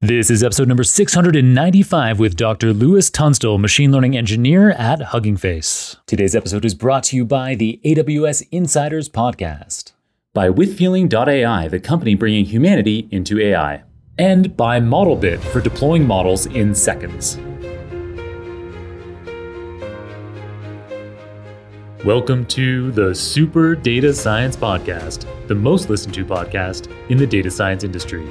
This is episode number 695 with Dr. Lewis Tunstall, machine learning engineer at Hugging Face. Today's episode is brought to you by the AWS Insiders Podcast, by WithFeeling.ai, the company bringing humanity into AI, and by ModelBit for deploying models in seconds. Welcome to the Super Data Science Podcast, the most listened to podcast in the data science industry.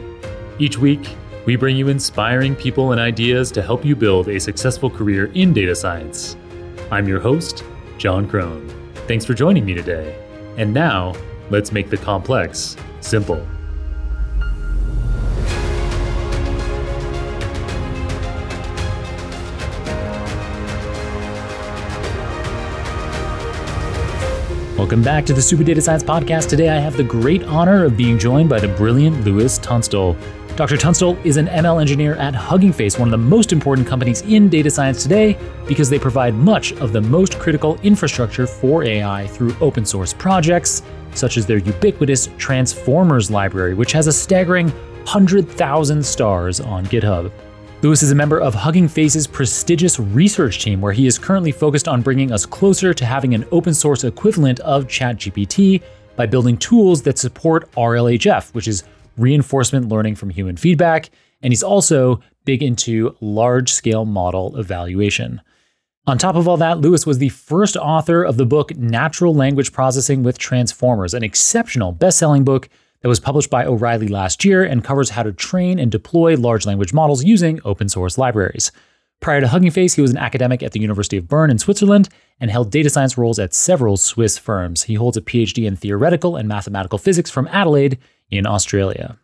Each week, we bring you inspiring people and ideas to help you build a successful career in data science. I'm your host, Jon Krohn. Thanks for joining me today. And now, let's make the complex simple. Welcome back to the Super Data Science Podcast. Today I have the great honor of being joined by the brilliant Lewis Tunstall. Dr. Tunstall is an ML engineer at Hugging Face, one of the most important companies in data science today, because they provide much of the most critical infrastructure for AI through open source projects, such as their ubiquitous Transformers library, which has a staggering 100,000 stars on GitHub. Lewis is a member of Hugging Face's prestigious research team, where he is currently focused on bringing us closer to having an open source equivalent of ChatGPT by building tools that support RLHF, which is reinforcement learning from human feedback, and he's also big into large scale model evaluation. On top of all that, Lewis was the first author of the book Natural Language Processing with Transformers, an exceptional best selling book that was published by O'Reilly last year and covers how to train and deploy large language models using open source libraries. Prior to Hugging Face, he was an academic at the University of Bern in Switzerland and held data science roles at several Swiss firms. He holds a PhD in theoretical and mathematical physics from Adelaide in Australia.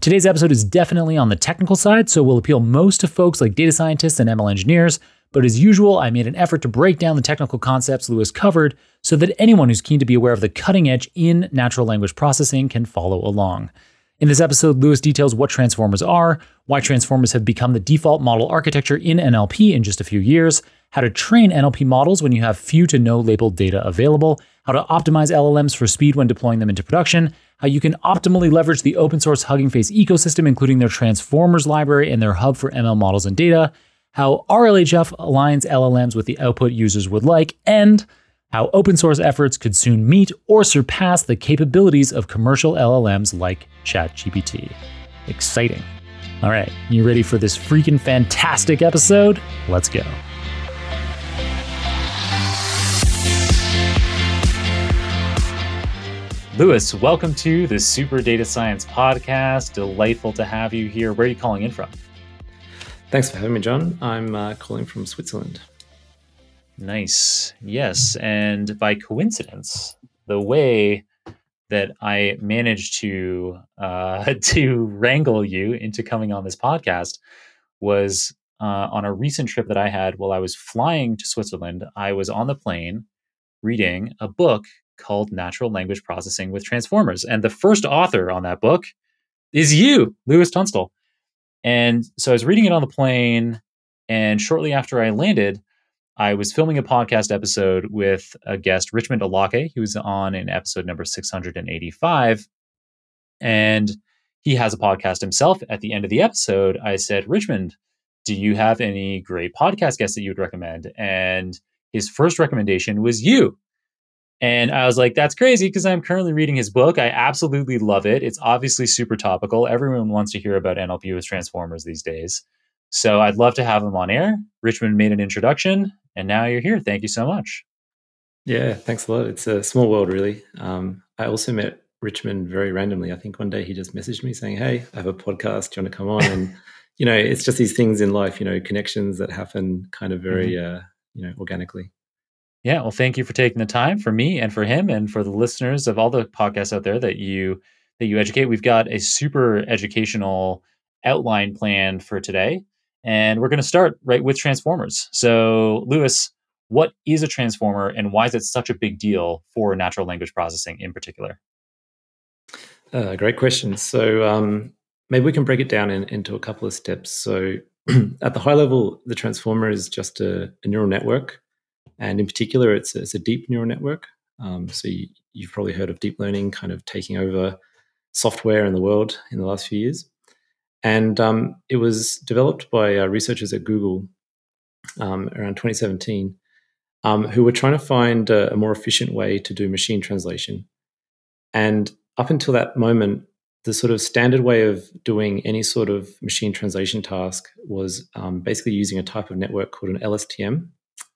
Today's episode is definitely on the technical side, so will appeal most to folks like data scientists and ML engineers. But as usual, I made an effort to break down the technical concepts Lewis covered so that anyone who's keen to be aware of the cutting edge in natural language processing can follow along. In this episode, Lewis details what transformers are, why transformers have become the default model architecture in NLP in just a few years, how to train NLP models when you have few to no labeled data available, how to optimize LLMs for speed when deploying them into production, how you can optimally leverage the open source Hugging Face ecosystem, including their Transformers library and their hub for ML models and data, how RLHF aligns LLMs with the output users would like, and how open source efforts could soon meet or surpass the capabilities of commercial LLMs like ChatGPT. Exciting. All right, you ready for this freaking fantastic episode? Let's go. Lewis, welcome to the Super Data Science Podcast. Delightful to have you here. Where are you calling in from? Thanks for having me, Jon. I'm uh, calling from Switzerland. Nice. Yes. And by coincidence, the way that I managed to uh, to wrangle you into coming on this podcast was uh, on a recent trip that I had while I was flying to Switzerland. I was on the plane reading a book called Natural Language Processing with Transformers. And the first author on that book is you, Lewis Tunstall. And so I was reading it on the plane. And shortly after I landed, I was filming a podcast episode with a guest, Richmond Alake, who was on in episode number 685. And he has a podcast himself. At the end of the episode, I said, Richmond, do you have any great podcast guests that you would recommend? And his first recommendation was you. And I was like, that's crazy because I'm currently reading his book. I absolutely love it. It's obviously super topical. Everyone wants to hear about NLP with Transformers these days. So I'd love to have him on air. Richmond made an introduction, and now you're here. Thank you so much. Yeah, thanks a lot. It's a small world, really. Um, I also met Richmond very randomly. I think one day he just messaged me saying, Hey, I have a podcast. Do you want to come on? And, you know, it's just these things in life, you know, connections that happen kind of very, mm-hmm. uh, you know, organically. Yeah, well, thank you for taking the time for me and for him and for the listeners of all the podcasts out there that you that you educate. We've got a super educational outline planned for today, and we're going to start right with transformers. So, Lewis, what is a transformer, and why is it such a big deal for natural language processing in particular? Uh, great question. So, um, maybe we can break it down in, into a couple of steps. So, at the high level, the transformer is just a, a neural network and in particular, it's a, it's a deep neural network. Um, so you, you've probably heard of deep learning kind of taking over software in the world in the last few years. And um, it was developed by uh, researchers at Google um, around 2017, um, who were trying to find a, a, more efficient way to do machine translation. And up until that moment, the sort of standard way of doing any sort of machine translation task was um, basically using a type of network called an LSTM.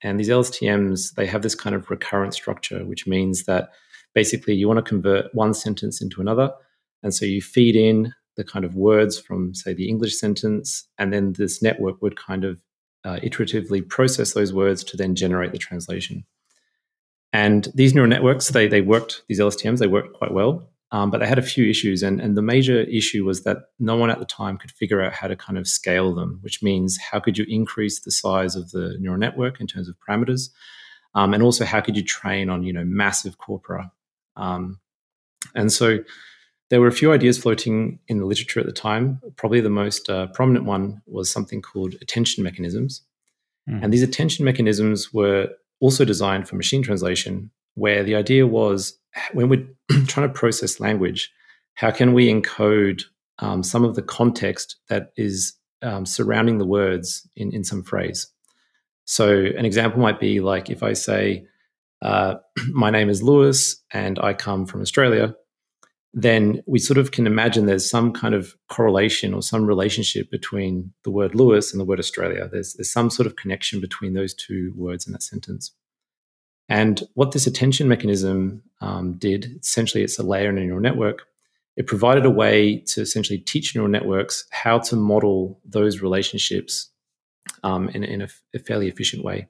And these LSTMs, they have this kind of recurrent structure, which means that basically you want to convert one sentence into another. And so you feed in the kind of words from, say, the English sentence, and then this network would kind of uh, iteratively process those words to then generate the translation. And these neural networks, they, they worked, these LSTMs, they worked quite well, um, but they had a few issues. And, and the major issue was that no one at the time could figure out how to kind of scale them, which means how could you increase the size of the neural network in terms of parameters? Um, and also how could you train on, you know, massive corpora? Um, and so there were a few ideas floating in the literature at the time. Probably the most uh, prominent one was something called attention mechanisms. Mm. And these attention mechanisms were also designed for machine translation, where the idea was when we're trying to process language, how can we encode um, some of the context that is um, surrounding the words in, in some phrase? So, an example might be like if I say, uh, My name is Lewis and I come from Australia then we sort of can imagine there's some kind of correlation or some relationship between the word Lewis and the word Australia. There's, there's some sort of connection between those two words in that sentence. And what this attention mechanism um, did, essentially, it's a layer in a neural network. It provided a way to essentially teach neural networks how to model those relationships um, in, in a, a fairly efficient way.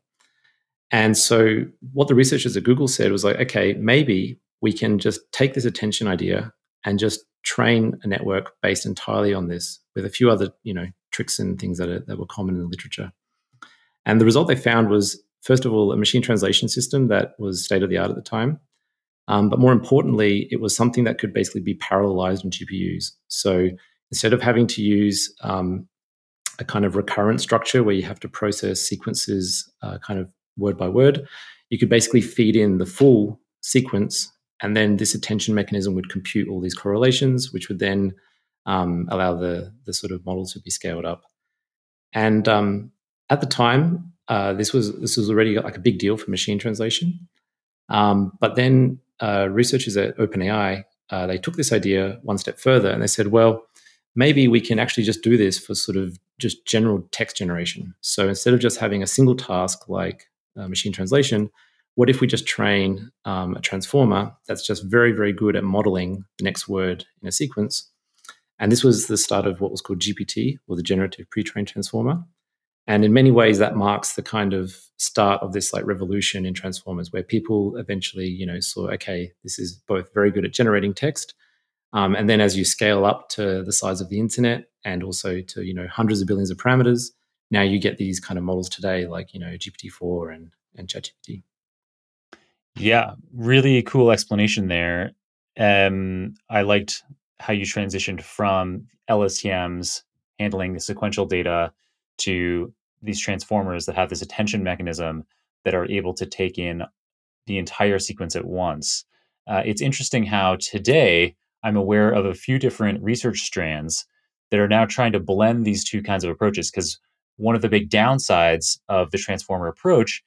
And so, what the researchers at Google said was like, okay, maybe we can just take this attention idea and just train a network based entirely on this with a few other you know tricks and things that, are, that were common in the literature and the result they found was first of all a machine translation system that was state of the art at the time um, but more importantly it was something that could basically be parallelized on gpus so instead of having to use um, a kind of recurrent structure where you have to process sequences uh, kind of word by word you could basically feed in the full sequence and then this attention mechanism would compute all these correlations, which would then um, allow the, the sort of model to be scaled up. And um, at the time, uh, this was this was already like a big deal for machine translation. Um, but then uh, researchers at OpenAI uh, they took this idea one step further and they said, well, maybe we can actually just do this for sort of just general text generation. So instead of just having a single task like uh, machine translation, what if we just train um, a transformer that's just very, very good at modeling the next word in a sequence? And this was the start of what was called GPT, or the Generative Pre-trained Transformer. And in many ways, that marks the kind of start of this like revolution in transformers, where people eventually, you know, saw, okay, this is both very good at generating text, um, and then as you scale up to the size of the internet and also to you know hundreds of billions of parameters, now you get these kind of models today, like you know GPT-4 and and ChatGPT. Yeah, really cool explanation there. Um, I liked how you transitioned from LSTMs handling the sequential data to these transformers that have this attention mechanism that are able to take in the entire sequence at once. Uh, it's interesting how today I'm aware of a few different research strands that are now trying to blend these two kinds of approaches because one of the big downsides of the transformer approach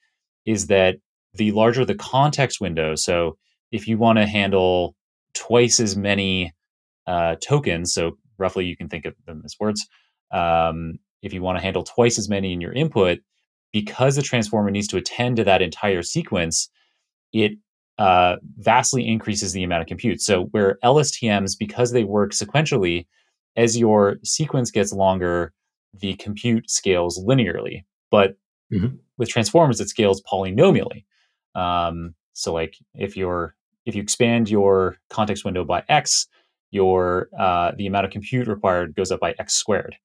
is that the larger the context window. So if you want to handle twice as many uh, tokens, so roughly you can think of them as words. Um, if you want to handle twice as many in your input, because the transformer needs to attend to that entire sequence, it uh, vastly increases the amount of compute. So where LSTMs, because they work sequentially, as your sequence gets longer, the compute scales linearly. But mm-hmm. with transformers, it scales polynomially. Um, so like if you're if you expand your context window by x, your uh, the amount of compute required goes up by x squared.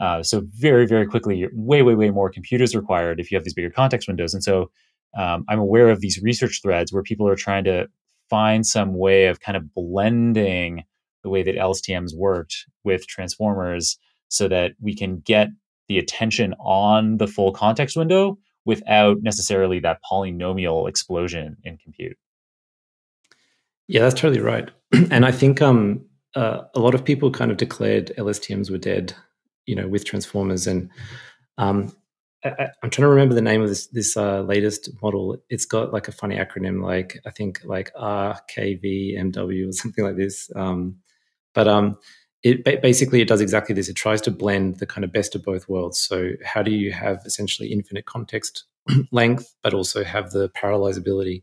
Uh, so very very quickly, way way way more computers required if you have these bigger context windows. And so um, I'm aware of these research threads where people are trying to find some way of kind of blending the way that LSTMs worked with transformers so that we can get the attention on the full context window without necessarily that polynomial explosion in compute. Yeah, that's totally right. and I think um, uh, a lot of people kind of declared LSTMs were dead you know with transformers and um, I, am trying to remember the name of this this uh, latest model. It's got like a funny acronym, like I think like RKVMW or something like this. Um, but um, it basically it does exactly this. It tries to blend the kind of best of both worlds. So how do you have essentially infinite context length, but also have the parallelizability?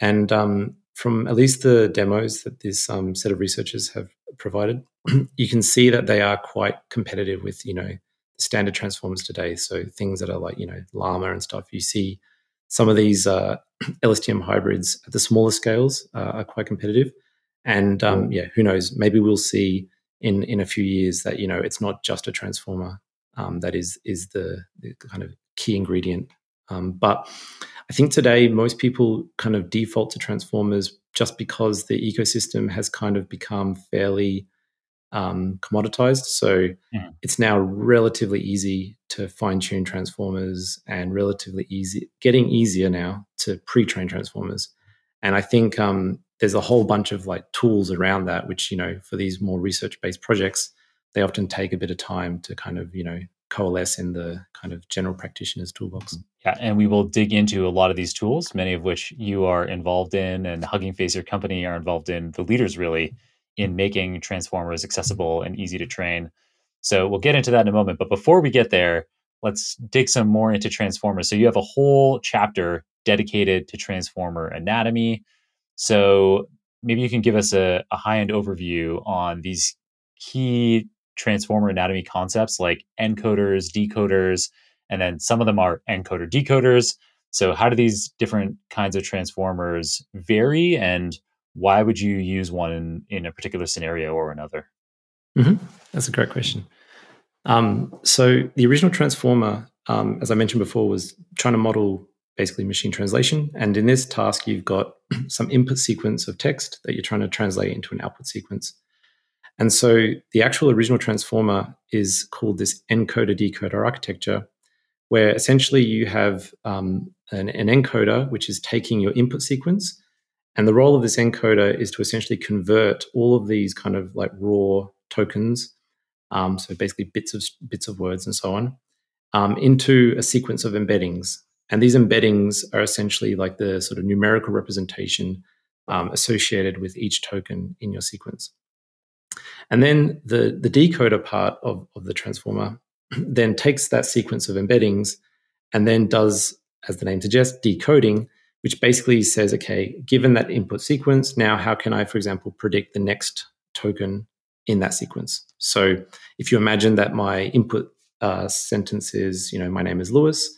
And um, from at least the demos that this um, set of researchers have provided, you can see that they are quite competitive with you know standard transformers today. So things that are like you know Llama and stuff. You see some of these uh, LSTM hybrids at the smaller scales uh, are quite competitive. And um, yeah, who knows? Maybe we'll see in in a few years that you know it's not just a transformer um, that is is the, the, kind of key ingredient. Um, but I think today most people kind of default to transformers just because the ecosystem has kind of become fairly um, commoditized. So mm. it's now relatively easy to fine tune transformers and relatively easy, getting easier now to pre train transformers. And I think um, there's a whole bunch of like tools around that, which, you know, for these more research based projects, they often take a bit of time to kind of, you know, coalesce in the kind of general practitioner's toolbox. Yeah, and we will dig into a lot of these tools, many of which you are involved in, and Hugging Face, your company, are involved in. The leaders really in making transformers accessible and easy to train. So we'll get into that in a moment. But before we get there, let's dig some more into transformers. So you have a whole chapter dedicated to transformer anatomy, so maybe you can give us a, a high end overview on these key transformer anatomy concepts like encoders, decoders, and then some of them are encoder decoders. So, how do these different kinds of transformers vary, and why would you use one in, in a particular scenario or another? Mm-hmm. That's a great question. Um, so, the original transformer, um, as I mentioned before, was trying to model basically machine translation. And in this task, you've got some input sequence of text that you're trying to translate into an output sequence. And so the actual original transformer is called this encoder decoder architecture, where essentially you have um, an, an encoder which is taking your input sequence. And the role of this encoder is to essentially convert all of these kind of like raw tokens, um, so basically bits of bits of words and so on, um, into a sequence of embeddings. And these embeddings are essentially like the sort of numerical representation um, associated with each token in your sequence. And then the, the decoder part of, of the transformer then takes that sequence of embeddings and then does, as the name suggests, decoding, which basically says, okay, given that input sequence, now how can I, for example, predict the next token in that sequence? So if you imagine that my input uh, sentence is, you know, my name is Lewis,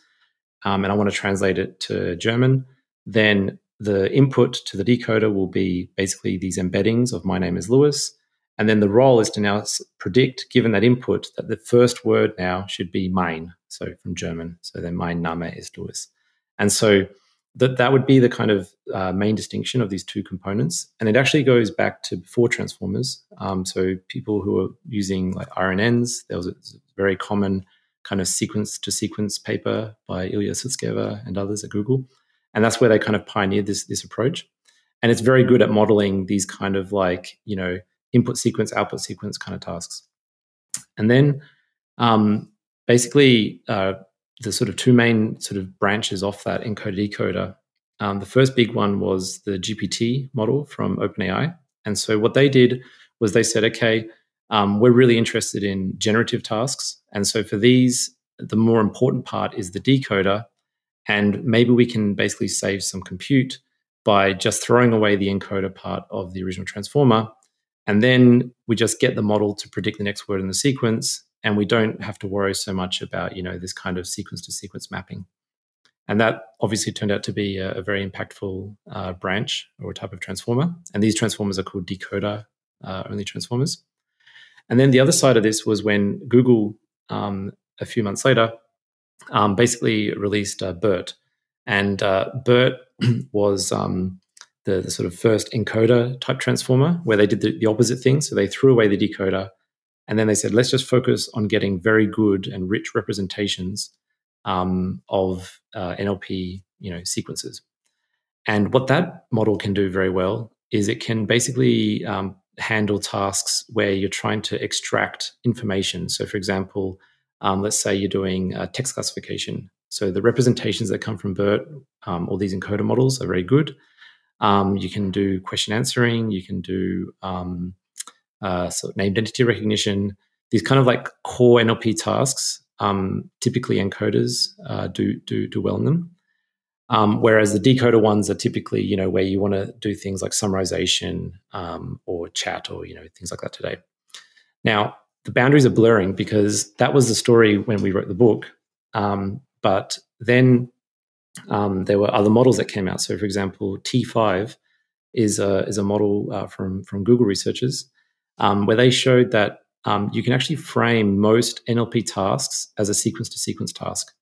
um, and I want to translate it to German, then the input to the decoder will be basically these embeddings of my name is Lewis. And then the role is to now predict, given that input, that the first word now should be mein, so from German. So then mein Name is Lewis. And so that, that would be the kind of uh, main distinction of these two components. And it actually goes back to before transformers. Um, so people who are using like RNNs, there was a very common kind of sequence to sequence paper by Ilya Sutskever and others at Google. And that's where they kind of pioneered this, this approach. And it's very good at modeling these kind of like, you know, input sequence, output sequence kind of tasks. And then um, basically uh, the sort of two main sort of branches off that encoder decoder. Um, the first big one was the GPT model from OpenAI. And so what they did was they said, okay, um, we're really interested in generative tasks. And so for these, the more important part is the decoder. And maybe we can basically save some compute by just throwing away the encoder part of the original transformer. And then we just get the model to predict the next word in the sequence. And we don't have to worry so much about, you know, this kind of sequence to sequence mapping. And that obviously turned out to be a, a very impactful uh, branch or type of transformer. And these transformers are called decoder uh, only transformers. And then the other side of this was when Google, um, a few months later, um, basically released uh, BERT. And uh, BERT was um, the, the, sort of first encoder type transformer where they did the, the, opposite thing. So they threw away the decoder and then they said, let's just focus on getting very good and rich representations um, of uh, NLP you know, sequences. And what that model can do very well is it can basically um, handle tasks where you're trying to extract information. So, for example, um, let's say you're doing text classification. So the representations that come from BERT, um, all these encoder models, are very good. Um, you can do question answering. You can do um, uh, so named entity recognition. These kind of like core NLP tasks. Um, typically, encoders uh, do do do well in them. Um, whereas the decoder ones are typically, you know, where you want to do things like summarization um, or chat or you know things like that today. Now the boundaries are blurring because that was the story when we wrote the book. Um, but then um, there were other models that came out. So, for example, T5 is a is a model uh, from from Google researchers um, where they showed that um, you can actually frame most NLP tasks as a sequence to sequence task.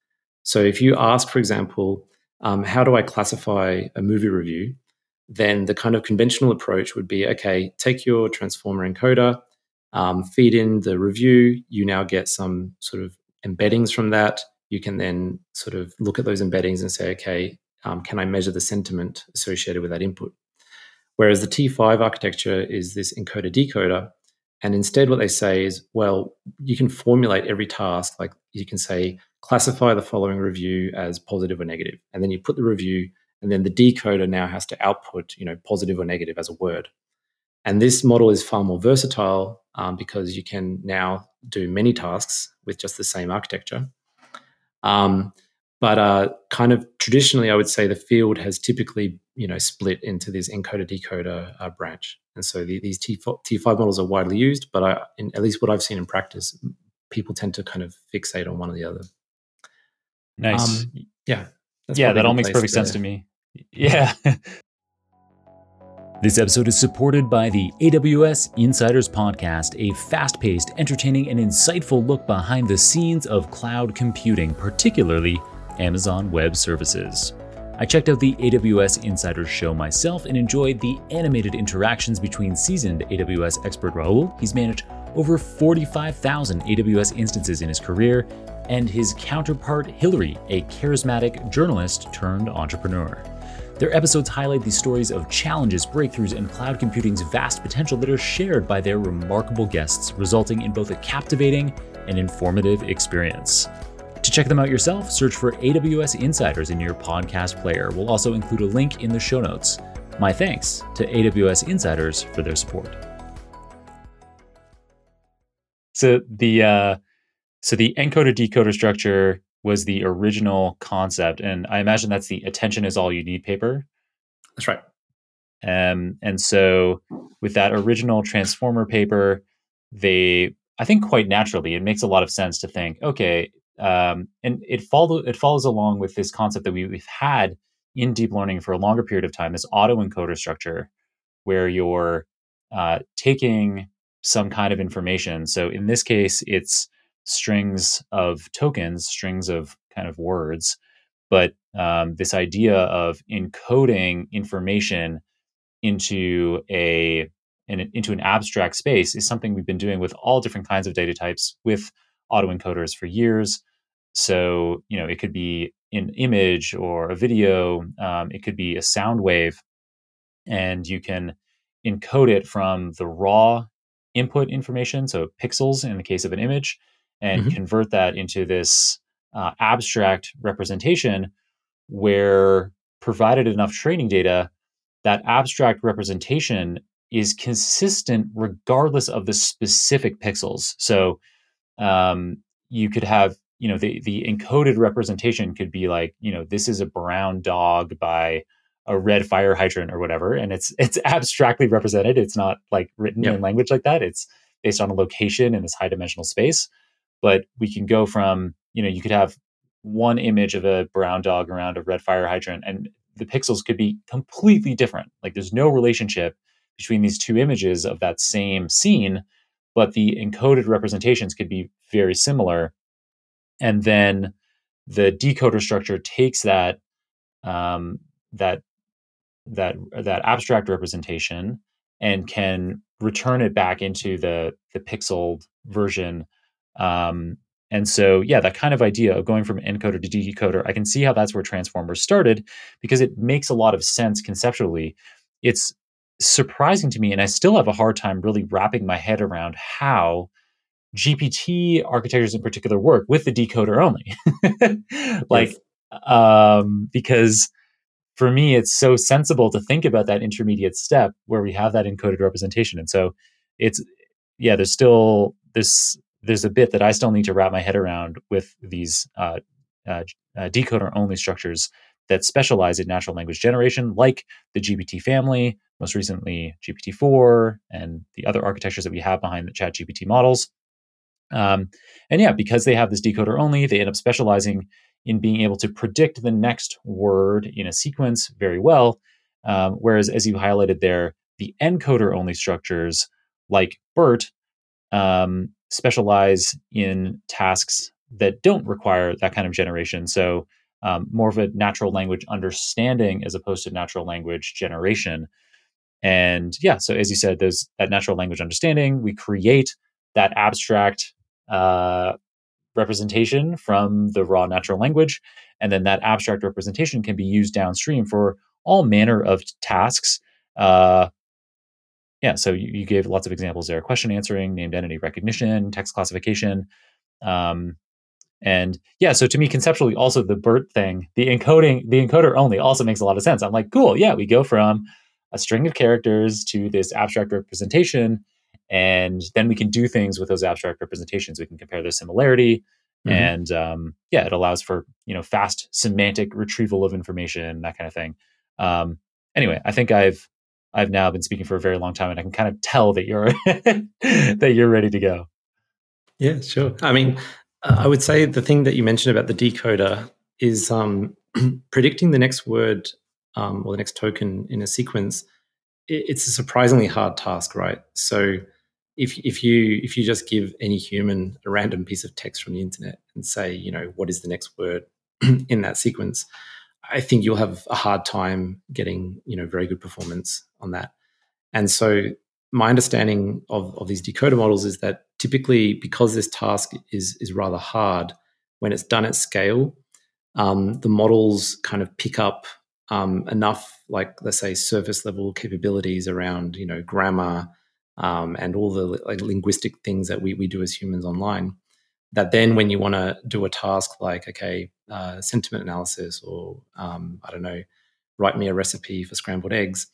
So, if you ask, for example, um, how do I classify a movie review? Then the kind of conventional approach would be okay, take your transformer encoder, um, feed in the review. You now get some sort of embeddings from that. You can then sort of look at those embeddings and say, okay, um, can I measure the sentiment associated with that input? Whereas the T5 architecture is this encoder decoder. And instead, what they say is, well, you can formulate every task. Like you can say, classify the following review as positive or negative, and then you put the review, and then the decoder now has to output, you know, positive or negative as a word. And this model is far more versatile um, because you can now do many tasks with just the same architecture. Um, but uh, kind of traditionally, I would say the field has typically, you know, split into this encoder decoder uh, branch, and so the, these T5, T5 models are widely used. But I, in, at least what I've seen in practice, people tend to kind of fixate on one or the other. Nice. Um, yeah. yeah, that all makes perfect to, sense to me. Yeah. This episode is supported by the AWS Insiders Podcast, a fast paced, entertaining, and insightful look behind the scenes of cloud computing, particularly Amazon Web Services. I checked out the AWS Insiders show myself and enjoyed the animated interactions between seasoned AWS expert Rahul. He's managed over 45,000 AWS instances in his career, and his counterpart Hillary, a charismatic journalist turned entrepreneur. Their episodes highlight the stories of challenges, breakthroughs, and cloud computing's vast potential that are shared by their remarkable guests, resulting in both a captivating and informative experience. To check them out yourself, search for AWS Insiders in your podcast player. We'll also include a link in the show notes. My thanks to AWS Insiders for their support. So the uh, so the encoder decoder structure was the original concept, and I imagine that's the attention is all you need paper. That's right. Um, and so with that original transformer paper, they I think quite naturally it makes a lot of sense to think, okay, um, and it follow it follows along with this concept that we, we've had in deep learning for a longer period of time, this autoencoder structure, where you're uh, taking some kind of information. So in this case, it's strings of tokens, strings of kind of words. But um, this idea of encoding information into a an, into an abstract space is something we've been doing with all different kinds of data types with autoencoders for years. So you know it could be an image or a video, um, it could be a sound wave, and you can encode it from the raw input information, so pixels in the case of an image, and mm-hmm. convert that into this uh, abstract representation where provided enough training data that abstract representation is consistent regardless of the specific pixels so um, you could have you know the the encoded representation could be like you know this is a brown dog by a red fire hydrant or whatever and it's it's abstractly represented it's not like written yep. in language like that it's based on a location in this high dimensional space but we can go from you know you could have one image of a brown dog around a red fire hydrant and the pixels could be completely different. Like there's no relationship between these two images of that same scene but the encoded representations could be very similar. And then the decoder structure takes that um, that that that abstract representation and can return it back into the the pixeled version um, and so, yeah, that kind of idea of going from encoder to decoder, I can see how that's where transformers started because it makes a lot of sense conceptually. It's surprising to me, and I still have a hard time really wrapping my head around how GPT architectures in particular work with the decoder only. like, yes. um, because for me, it's so sensible to think about that intermediate step where we have that encoded representation. And so it's, yeah, there's still this, there's a bit that I still need to wrap my head around with these uh, uh, uh, decoder only structures that specialize in natural language generation, like the GPT family, most recently GPT-4, and the other architectures that we have behind the Chat GPT models. Um, and yeah, because they have this decoder only, they end up specializing in being able to predict the next word in a sequence very well. Um, whereas, as you highlighted there, the encoder only structures like BERT um, specialize in tasks that don't require that kind of generation. So, um, more of a natural language understanding as opposed to natural language generation. And yeah, so as you said, there's that natural language understanding. We create that abstract uh, representation from the raw natural language. And then that abstract representation can be used downstream for all manner of tasks. Uh, yeah, so you, you, gave lots of examples there question answering, named entity recognition, text classification. Um, and yeah, so to me, conceptually, also the BERT thing, the encoding, the encoder only also makes a lot of sense. I'm like, cool, yeah, we go from a string of characters to this abstract representation and then we can do things with those abstract representations we can compare their similarity mm-hmm. and um, yeah it allows for you know fast semantic retrieval of information that kind of thing um, anyway i think i've i've now been speaking for a very long time and i can kind of tell that you're that you're ready to go. Yeah sure. I mean i would say the thing that you mentioned about the decoder is um, predicting the next word um, or the next token in a sequence it's a surprisingly hard task right? So if if you if you just give any human a random piece of text from the internet and say, you know, what is the next word in that sequence, I think you'll have a hard time getting, you know, very good performance on that. And so my understanding of, of these decoder models is that typically because this task is is rather hard, when it's done at scale, um, the models kind of pick up um, enough, like let's say, surface level capabilities around, you know, grammar, um, and all the like, linguistic things that we, we do as humans online that then when you want to do a task like okay uh, sentiment analysis or um, i don't know write me a recipe for scrambled eggs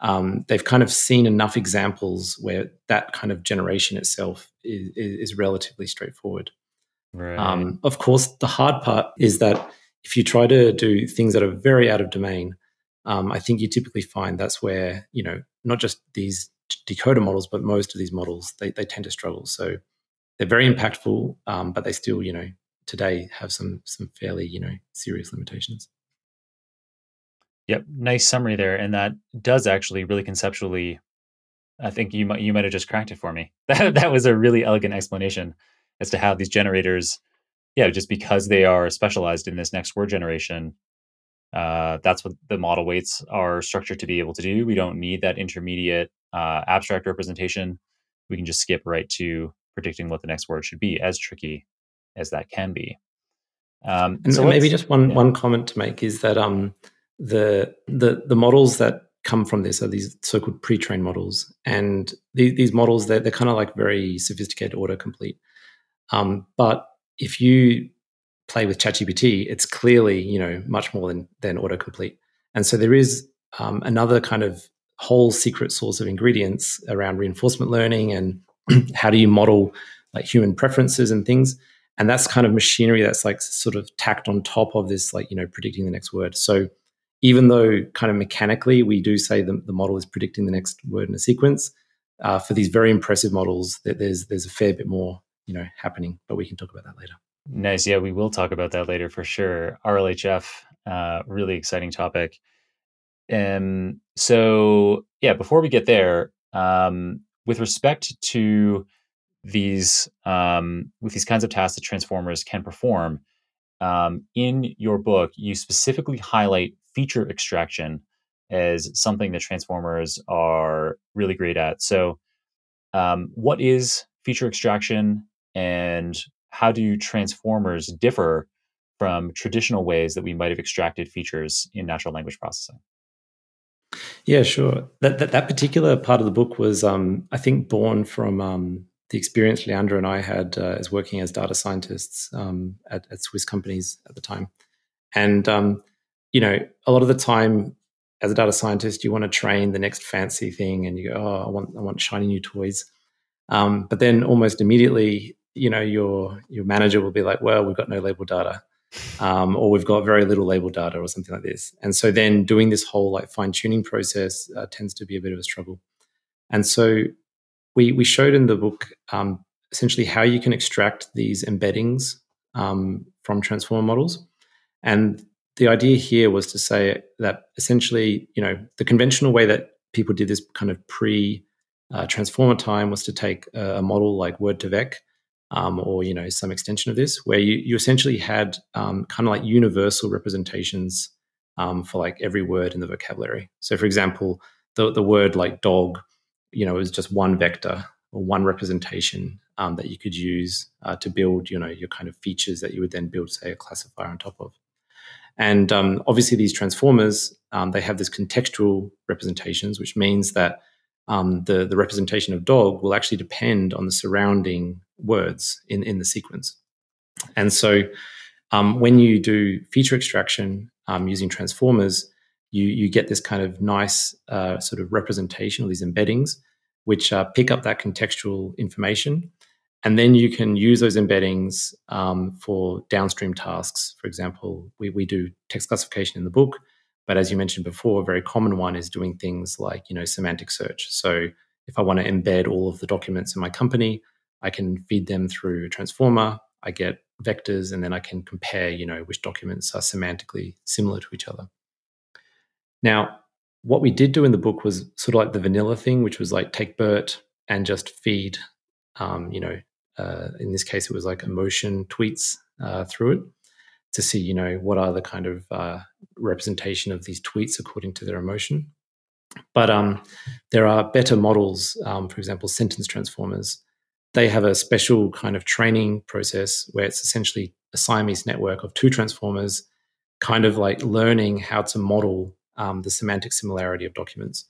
um, they've kind of seen enough examples where that kind of generation itself is, is relatively straightforward right. um, of course the hard part is that if you try to do things that are very out of domain um, i think you typically find that's where you know not just these decoder models, but most of these models they, they tend to struggle. So they're very impactful, um, but they still, you know, today have some some fairly, you know, serious limitations. Yep, nice summary there, and that does actually really conceptually. I think you might you might have just cracked it for me. That that was a really elegant explanation as to how these generators, yeah, just because they are specialized in this next word generation, uh, that's what the model weights are structured to be able to do. We don't need that intermediate uh, abstract representation. We can just skip right to predicting what the next word should be, as tricky as that can be. Um, and so maybe just one yeah. one comment to make is that um, the the the models that come from this are these so-called pre-trained models, and these, these models they're, they're kind of like very sophisticated autocomplete. Um, but if you play with ChatGPT, it's clearly you know much more than than autocomplete, and so there is um, another kind of whole secret source of ingredients around reinforcement learning and how do you model like human preferences and things and that's kind of machinery that's like sort of tacked on top of this like you know predicting the next word so even though kind of mechanically we do say the, the model is predicting the next word in a sequence uh, for these very impressive models that there's there's a fair bit more you know happening but we can talk about that later Nice. Yeah, we will talk about that later for sure. RLHF, uh, really exciting topic. Um, so yeah, before we get there, um, with respect to these um, with these kinds of tasks that transformers can perform, um, in your book, you specifically highlight feature extraction as something that transformers are really great at. So, um, what is feature extraction, and how do transformers differ from traditional ways that we might have extracted features in natural language processing? Yeah, sure. That that, that particular part of the book was, um, I think, born from um, the experience Leandro and I had uh, as working as data scientists um, at, at, Swiss companies at the time. And um, you know, a lot of the time, as a data scientist, you want to train the next fancy thing, and you go, "Oh, I want, I want shiny new toys." Um, but then, almost immediately, you know, your your manager will be like, "Well, we've got no label data." um, or we've got very little label data or something like this. And so then doing this whole like fine tuning process uh, tends to be a bit of a struggle. And so we we showed in the book um, essentially how you can extract these embeddings um, from transformer models. And the idea here was to say that essentially, you know, the conventional way that people did this kind of pre uh, transformer time was to take a, a model like Word2Vec um, or you know some extension of this, where you, you essentially had um, kind of like universal representations um, for like every word in the vocabulary. So, for example, the the word like dog, you know, it was just one vector or one representation um, that you could use uh, to build, you know, your kind of features that you would then build, say, a classifier on top of. And um, obviously, these transformers um, they have this contextual representations, which means that um, the, the representation of dog will actually depend on the surrounding words in, in the sequence. And so um, when you do feature extraction um, using transformers, you, you get this kind of nice uh, sort of representation of these embeddings, which uh, pick up that contextual information. And then you can use those embeddings um, for downstream tasks. For example, we, we do text classification in the book. But as you mentioned before, a very common one is doing things like, you know, semantic search. So if I want to embed all of the documents in my company, I can feed them through a transformer. I get vectors, and then I can compare, you know, which documents are semantically similar to each other. Now, what we did do in the book was sort of like the vanilla thing, which was like take BERT and just feed, um, you know, uh, in this case, it was like emotion tweets uh, through it to see, you know, what are the kind of uh, representation of these tweets according to their emotion. But um, there are better models, um, for example, sentence transformers. They have a special kind of training process where it's essentially a Siamese network of two transformers, kind of like learning how to model um, the semantic similarity of documents.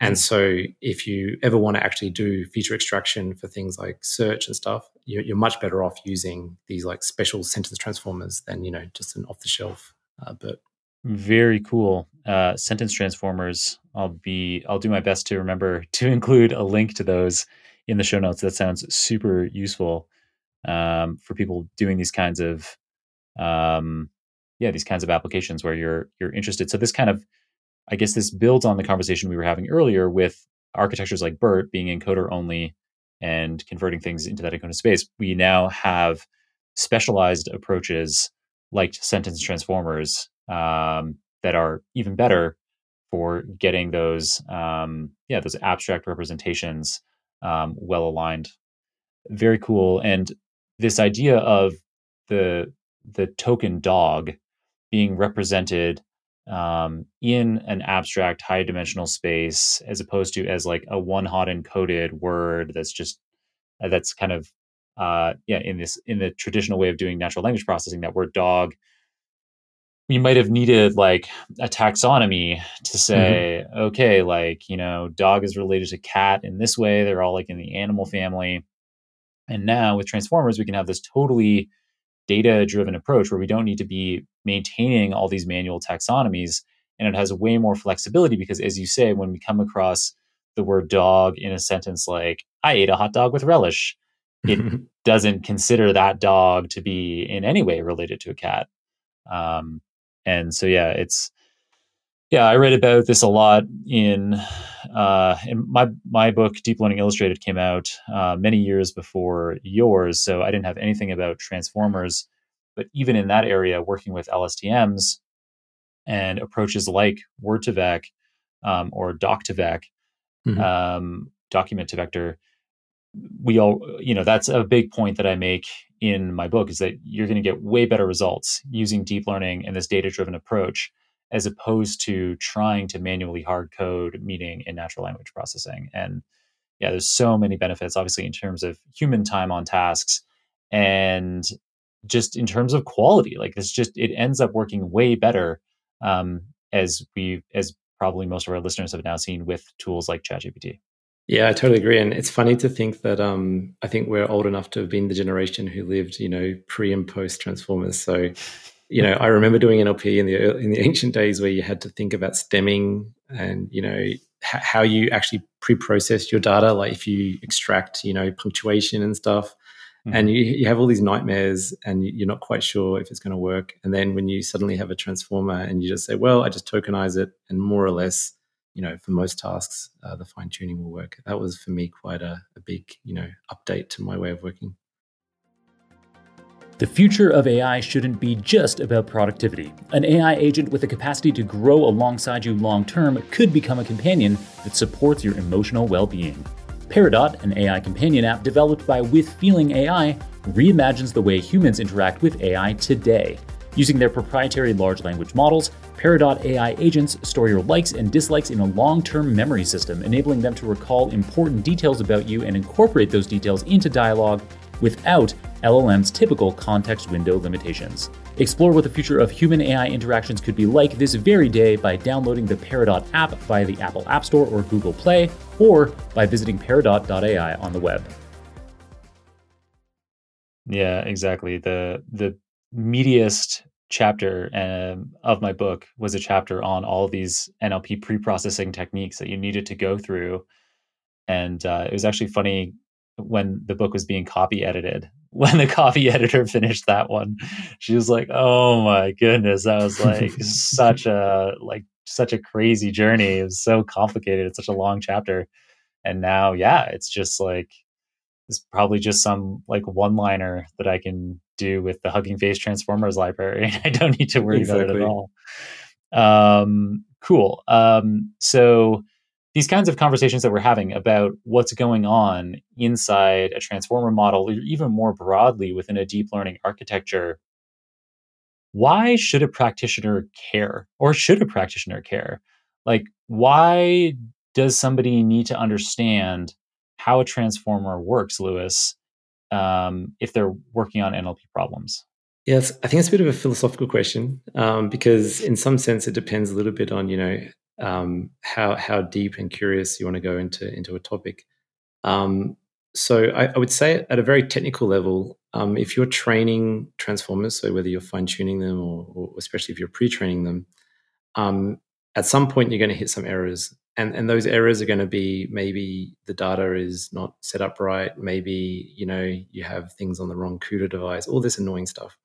And hmm. so, if you ever want to actually do feature extraction for things like search and stuff, you're, you're much better off using these like special sentence transformers than you know just an off the shelf uh, BERT. Very cool. Uh, sentence transformers. I'll be. I'll do my best to remember to include a link to those in the show notes. That sounds super useful um, for people doing these kinds of, um, yeah, these kinds of applications where you're you're interested. So this kind of I guess this builds on the conversation we were having earlier with architectures like BERT being encoder only and converting things into that encoder space. We now have specialized approaches like sentence transformers um, that are even better for getting those um, yeah those abstract representations um, well aligned. Very cool. And this idea of the the token dog being represented um, in an abstract high dimensional space as opposed to as like a one hot encoded word that's just uh, that's kind of uh, yeah in this in the traditional way of doing natural language processing that word dog you might have needed like a taxonomy to mm-hmm. say mm-hmm. okay like you know dog is related to cat in this way they're all like in the animal family and now with transformers we can have this totally data driven approach where we don't need to be maintaining all these manual taxonomies. And it has way more flexibility because, as you say, when we come across the word dog in a sentence like, I ate a hot dog with relish, it doesn't consider that dog to be in any way related to a cat. Um, and so, yeah, it's, yeah, I read about this a lot in uh, in my my book Deep Learning Illustrated came out uh, many years before yours, so I didn't have anything about transformers. But even in that area, working with LSTMs and approaches like Word2Vec um, or Doc2Vec, mm-hmm. um, document to vector, we all you know that's a big point that I make in my book is that you're going to get way better results using deep learning and this data driven approach as opposed to trying to manually hard code meaning in natural language processing. And yeah, there's so many benefits, obviously, in terms of human time on tasks and just in terms of quality. Like it's just, it ends up working way better um, as we, as probably most of our listeners have now seen with tools like ChatGPT. Yeah, I totally agree. And it's funny to think that um, I think we're old enough to have been the generation who lived, you know, pre and post Transformers. So, you know, I remember doing NLP in the in the ancient days where you had to think about stemming and you know h- how you actually pre-process your data, like if you extract, you know, punctuation and stuff. Mm-hmm. And you, you have all these nightmares and you're not quite sure if it's going to work. And then when you suddenly have a transformer and you just say, well, I just tokenize it and more or less you know, for most tasks, uh, the fine tuning will work. That was for me quite a, a big, you know, update to my way of working. The future of AI shouldn't be just about productivity. An AI agent with the capacity to grow alongside you long term could become a companion that supports your emotional well being. Peridot, an AI companion app developed by With Feeling AI, reimagines the way humans interact with AI today. Using their proprietary large language models, Peridot AI agents store your likes and dislikes in a long term memory system, enabling them to recall important details about you and incorporate those details into dialogue without LLM's typical context window limitations. Explore what the future of human AI interactions could be like this very day by downloading the Peridot app via the Apple App Store or Google Play, or by visiting peridot.ai on the web. Yeah, exactly. The the meatiest chapter um, of my book was a chapter on all these NLP pre-processing techniques that you needed to go through. And uh, it was actually funny when the book was being copy edited. When the copy editor finished that one, she was like, "Oh my goodness, that was like such a like such a crazy journey. It was so complicated. It's such a long chapter." And now, yeah, it's just like it's probably just some like one liner that I can do with the Hugging Face Transformers library. I don't need to worry exactly. about it at all. Um, cool. Um, so these kinds of conversations that we're having about what's going on inside a transformer model, or even more broadly within a deep learning architecture, why should a practitioner care? Or should a practitioner care? Like, why does somebody need to understand how a transformer works, Lewis, um, if they're working on NLP problems? Yes, I think it's a bit of a philosophical question um, because, in some sense, it depends a little bit on you know um, how how deep and curious you want to go into into a topic. Um, so, I, I, would say at a very technical level, um, if you're training transformers, so whether you're fine tuning them or, or, especially if you're pre-training them, um, at some point you're going to hit some errors and and those errors are going to be maybe the data is not set up right maybe you know you have things on the wrong CUDA device all this annoying stuff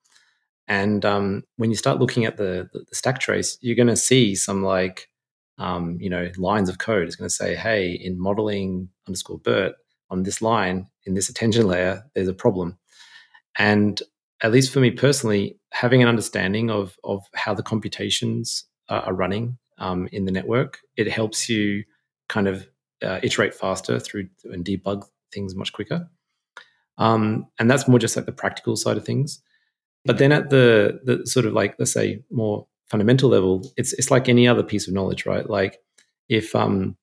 and um, when you start looking at the, the, the stack trace you're going to see some like um, you know lines of code it's going to say hey in modeling underscore bert on this line in this attention layer there's a problem and at least for me personally having an understanding of of how the computations are, running um, in the network. It helps you kind of uh, iterate faster through and debug things much quicker. Um, and that's more just like the practical side of things. But then at the the sort of like let's say more fundamental level, it's it's like any other piece of knowledge, right? Like if um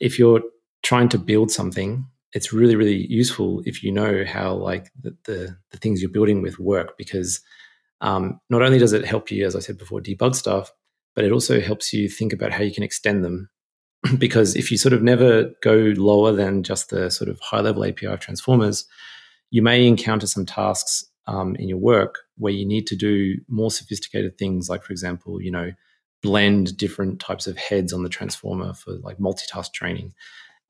if you're trying to build something, it's really really useful if you know how like the the, the things you're building with work because um, not only does it help you, as I said before, debug stuff, but it also helps you think about how you can extend them. because if you sort of never go lower than just the sort of high level API of transformers, you may encounter some tasks um, in your work where you need to do more sophisticated things, like, for example, you know, blend different types of heads on the transformer for like multitask training.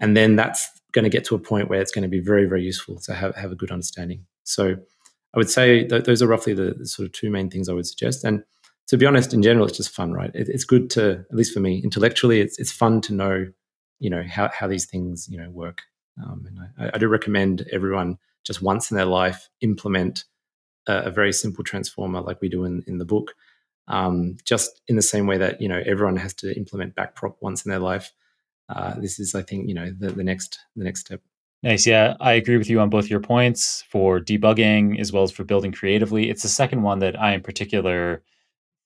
And then that's going to get to a point where it's going to be very, very useful to have, have a good understanding. So I would say those are roughly the, the sort of two main things I would suggest. And to be honest, in general, it's just fun, right? It, it's good to, at least for me, intellectually, it's it's fun to know, you know, how how these things you know work. Um, and I, I, do recommend everyone just once in their life implement a, very simple transformer like we do in in the book. Um, just in the same way that you know everyone has to implement backprop once in their life. Uh, this is, I think, you know, the, the next the next step. Nice. Yeah, I agree with you on both your points for debugging as well as for building creatively. It's the second one that I, in particular,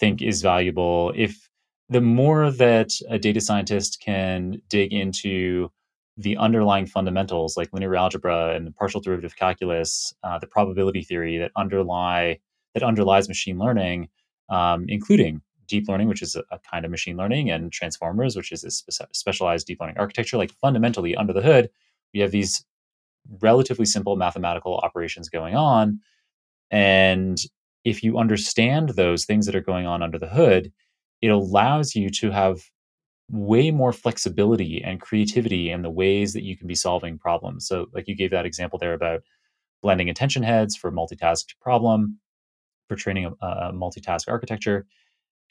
think is valuable. If the more that a data scientist can dig into the underlying fundamentals like linear algebra and partial derivative calculus, uh, the probability theory that underlie that underlies machine learning, um, including deep learning, which is a, a kind of machine learning, and transformers, which is a spe- specialized deep learning architecture. Like fundamentally, under the hood, we have these relatively simple mathematical operations going on. And if you understand those things that are going on under the hood, it allows you to have way more flexibility and creativity in the ways that you can be solving problems. So, like you gave that example there about blending attention heads for multitasked problem, for training a, a multitask architecture,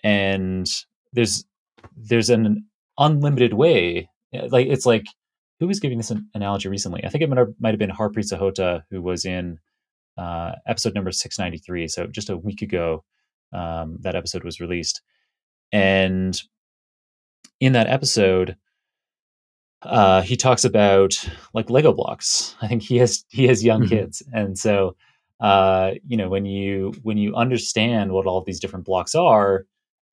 and there's there's an unlimited way. Like it's like who was giving this an analogy recently? I think it might have, been Harpreet Sahota who was in uh, episode number 693. So just a week ago, um, that episode was released. And in that episode, uh, he talks about like Lego blocks. I think he has he has young mm-hmm. kids, and so uh, you know when you when you understand what all of these different blocks are,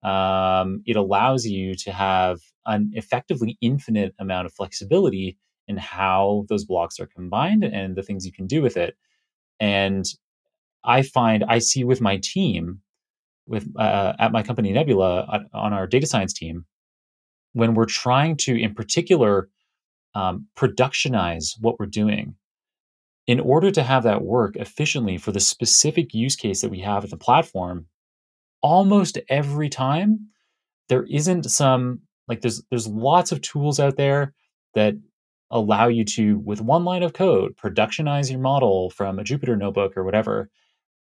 um, it allows you to have an effectively infinite amount of flexibility in how those blocks are combined and the things you can do with it. And I find I see with my team, with uh, at my company Nebula on our data science team, when we're trying to, in particular, um, productionize what we're doing, in order to have that work efficiently for the specific use case that we have at the platform, almost every time there isn't some like there's there's lots of tools out there that allow you to with one line of code productionize your model from a Jupyter notebook or whatever.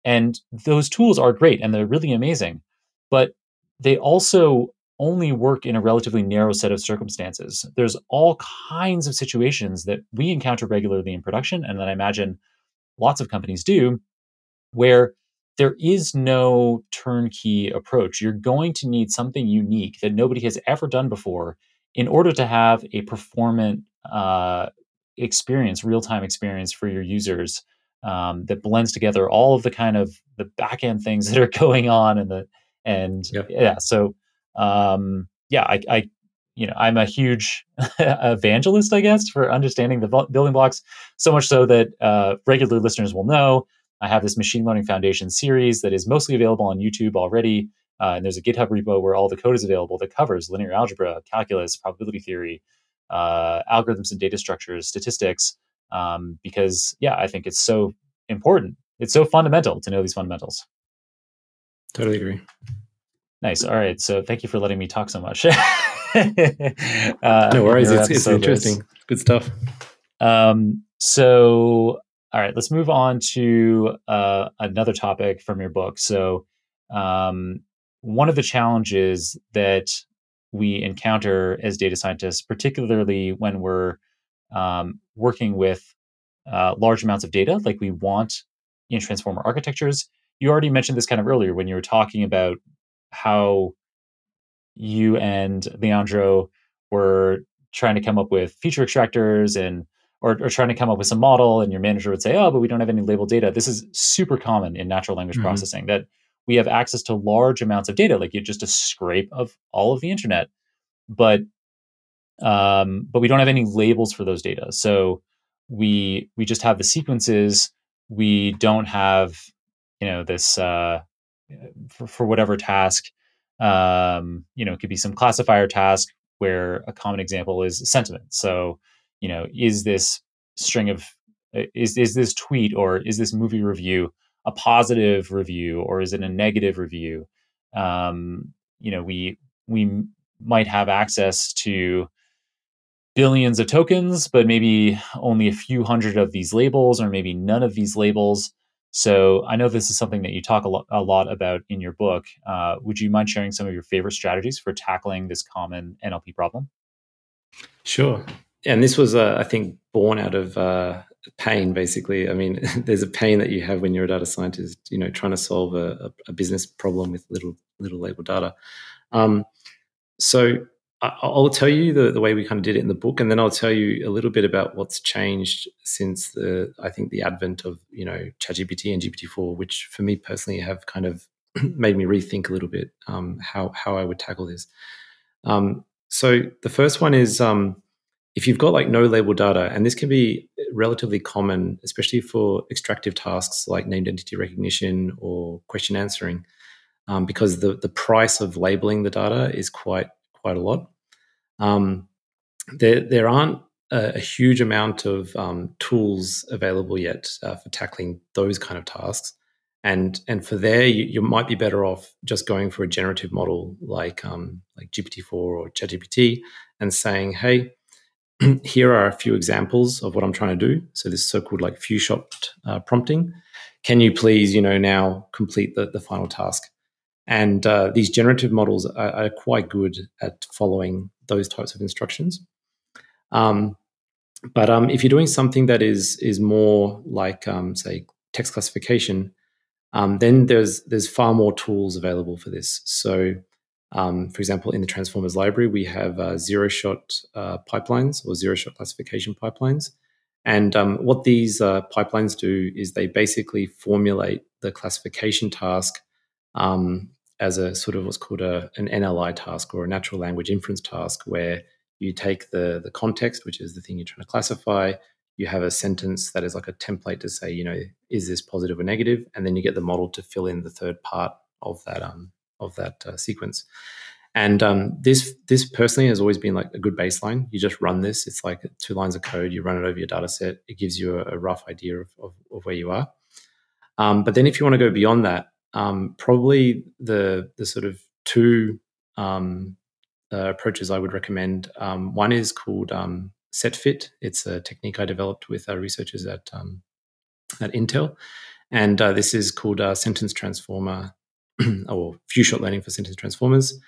And those tools are great and they're really amazing, but they also only work in a relatively narrow set of circumstances. There's all kinds of situations that we encounter regularly in production, and that I imagine lots of companies do, where there is no turnkey approach. You're going to need something unique that nobody has ever done before in order to have a performant uh, experience, real time experience for your users um, that blends together all of the kind of the back end things that are going on and the and yep. yeah so um, yeah, I, I, you know, I'm a huge evangelist, I guess, for understanding the building blocks. So much so that uh, regular listeners will know I have this machine learning foundation series that is mostly available on YouTube already. Uh, and there's a GitHub repo where all the code is available that covers linear algebra, calculus, probability theory, uh, algorithms and data structures, statistics. Um, because yeah, I think it's so important. It's so fundamental to know these fundamentals. Totally agree. Nice. All right. So thank you for letting me talk so much. uh, no worries. It's, it's interesting. Good stuff. Um, so, all right, let's move on to uh, another topic from your book. So, um, one of the challenges that we encounter as data scientists, particularly when we're um, working with uh, large amounts of data, like we want in transformer architectures. You already mentioned this kind of earlier when you were talking about how you and Leandro were trying to come up with feature extractors and or, or, trying to come up with some model and your manager would say oh but we don't have any labeled data. This is super common in natural language mm-hmm. processing that we have access to large amounts of data like you just a scrape of all of the internet but um, but we don't have any labels for those data. So we we just have the sequences. We don't have you know this uh, for, for whatever task. Um, you know, it could be some classifier task where a common example is sentiment. So, you know, is this string of is is this tweet or is this movie review a positive review or is it a negative review? Um, you know, we we might have access to billions of tokens, but maybe only a few hundred of these labels, or maybe none of these labels. So I know this is something that you talk a, lo- a lot about in your book. Uh, would you mind sharing some of your favorite strategies for tackling this common NLP problem? Sure. And this was, uh, I think, born out of uh, pain. Basically, I mean, there's a pain that you have when you're a data scientist. You know, trying to solve a, a business problem with little little label data. Um, so I'll tell you the, the way we kind of did it in the book, and then I'll tell you a little bit about what's changed since the I think the advent of you know ChatGPT and GPT-4, which for me personally have kind of made me rethink a little bit um, how how I would tackle this. Um, so the first one is um, if you've got like no label data, and this can be relatively common, especially for extractive tasks like named entity recognition or question answering. um, because the the price of labeling the data is quite quite a lot. Um, there there aren't a, a huge amount of um, tools available yet uh, for tackling those kind of tasks. And and for there, you, you, might be better off just going for a generative model like um, like GPT-4 or ChatGPT and saying, hey, here are a few examples of what I'm trying to do. So this so-called like few shot uh, prompting. Can you please, you know, now complete the, the final task? And uh, these generative models are, are, quite good at following those types of instructions. Um, but um, if you're doing something that is is more like, um, say, text classification, um, then there's there's far more tools available for this. So um, for example, in the Transformers library, we have uh, zero shot uh, pipelines or zero shot classification pipelines. And um, what these uh, pipelines do is they basically formulate the classification task um, as a sort of what's called a, an NLI task or a natural language inference task, where you take the, the context, which is the thing you're trying to classify, you have a sentence that is like a template to say, you know, is this positive or negative? And then you get the model to fill in the third part of that um, of that uh, sequence. And um, this this personally has always been like a good baseline. You just run this. It's like two lines of code. You run it over your data set. It gives you a, a rough idea of, of, of, where you are. Um, but then if you want to go beyond that, um, probably the the sort of two um, uh, approaches I would recommend. Um, one is called um, SetFit. It's a technique I developed with our researchers at at Intel, and uh, this is called a sentence transformer or few shot learning for sentence transformers.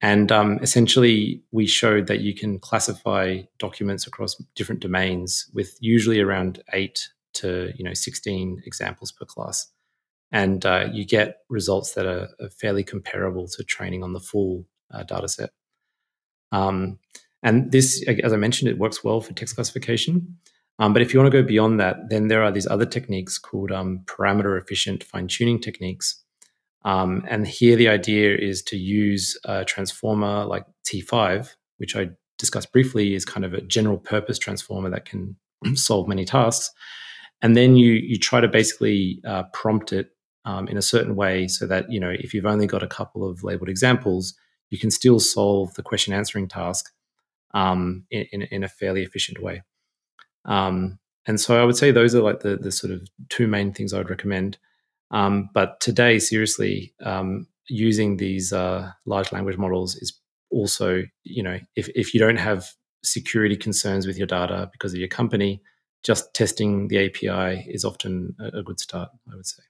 And um, essentially, we showed that you can classify documents across different domains with usually around eight to you know 16 examples per class, and uh, you get results that are, are, fairly comparable to training on the full uh, data set. Um, and this, as I mentioned, it works well for text classification. Um, but if you want to go beyond that, then there are these other techniques called um, parameter efficient fine tuning techniques, um, and here the idea is to use a transformer like T5, which I discussed briefly, is kind of a general purpose transformer that can solve many tasks. And then you you try to basically uh, prompt it um, in a certain way so that you know if you've only got a couple of labeled examples, you can still solve the question answering task um, in, in, in, a fairly efficient way. Um, and so I would say those are like the the sort of two main things I would recommend. Um, but today, seriously, um, using these uh, large language models is also, you know, if, if you don't have security concerns with your data because of your company, just testing the API is often a, a good start, I would say.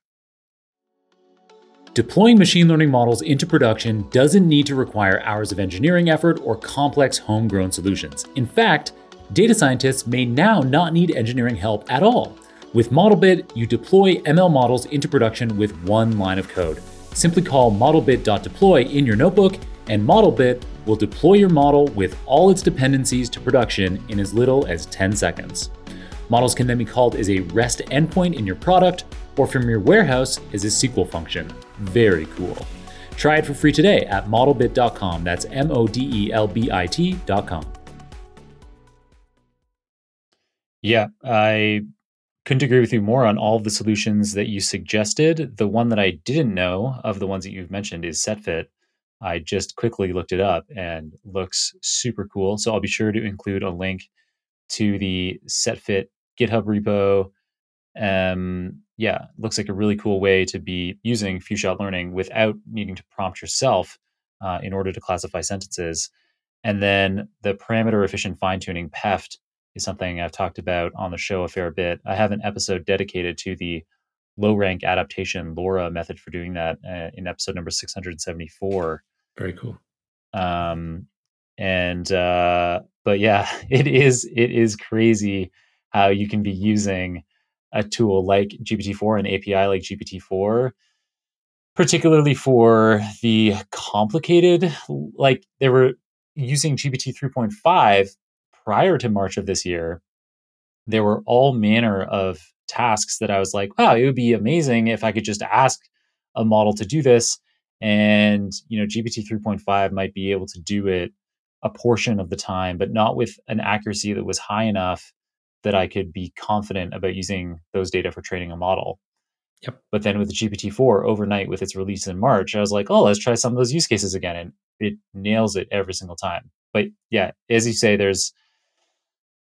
Deploying machine learning models into production doesn't need to require hours of engineering effort or complex homegrown solutions. In fact, data scientists may now not need engineering help at all. With Modelbit, you deploy ML models into production with one line of code. Simply call modelbit.deploy in your notebook, and Modelbit will deploy your model with all its dependencies to production in as little as 10 seconds. Models can then be called as a REST endpoint in your product or from your warehouse as a SQL function. Very cool. Try it for free today at modelbit.com. That's M O D E L B I T.com. Yeah, I couldn't agree with you more on all of the solutions that you suggested. The one that I didn't know of the ones that you've mentioned is SetFit. I just quickly looked it up and looks super cool. So I'll be sure to include a link to the SetFit GitHub repo. Um, yeah, looks like a really cool way to be using few shot learning without needing to prompt yourself uh, in order to classify sentences. And then the parameter efficient fine tuning PEFT is something I've talked about on the show a fair bit. I have an episode dedicated to the low rank adaptation LoRA method for doing that uh, in episode number 674. Very cool. Um, and uh, but yeah, it is it is crazy how you can be using a tool like GPT-4, an API like GPT-4, particularly for the complicated. Like they were using GPT 3.5 prior to March of this year, there were all manner of tasks that I was like, wow, it would be amazing if I could just ask a model to do this. And, you know, GPT 3.5 might be able to do it a portion of the time, but not with an accuracy that was high enough that I could be confident about using those data for training a model. Yep. But then with the GPT-4 overnight with its release in March, I was like, oh, let's try some of those use cases again. And it nails it every single time. But yeah, as you say, there's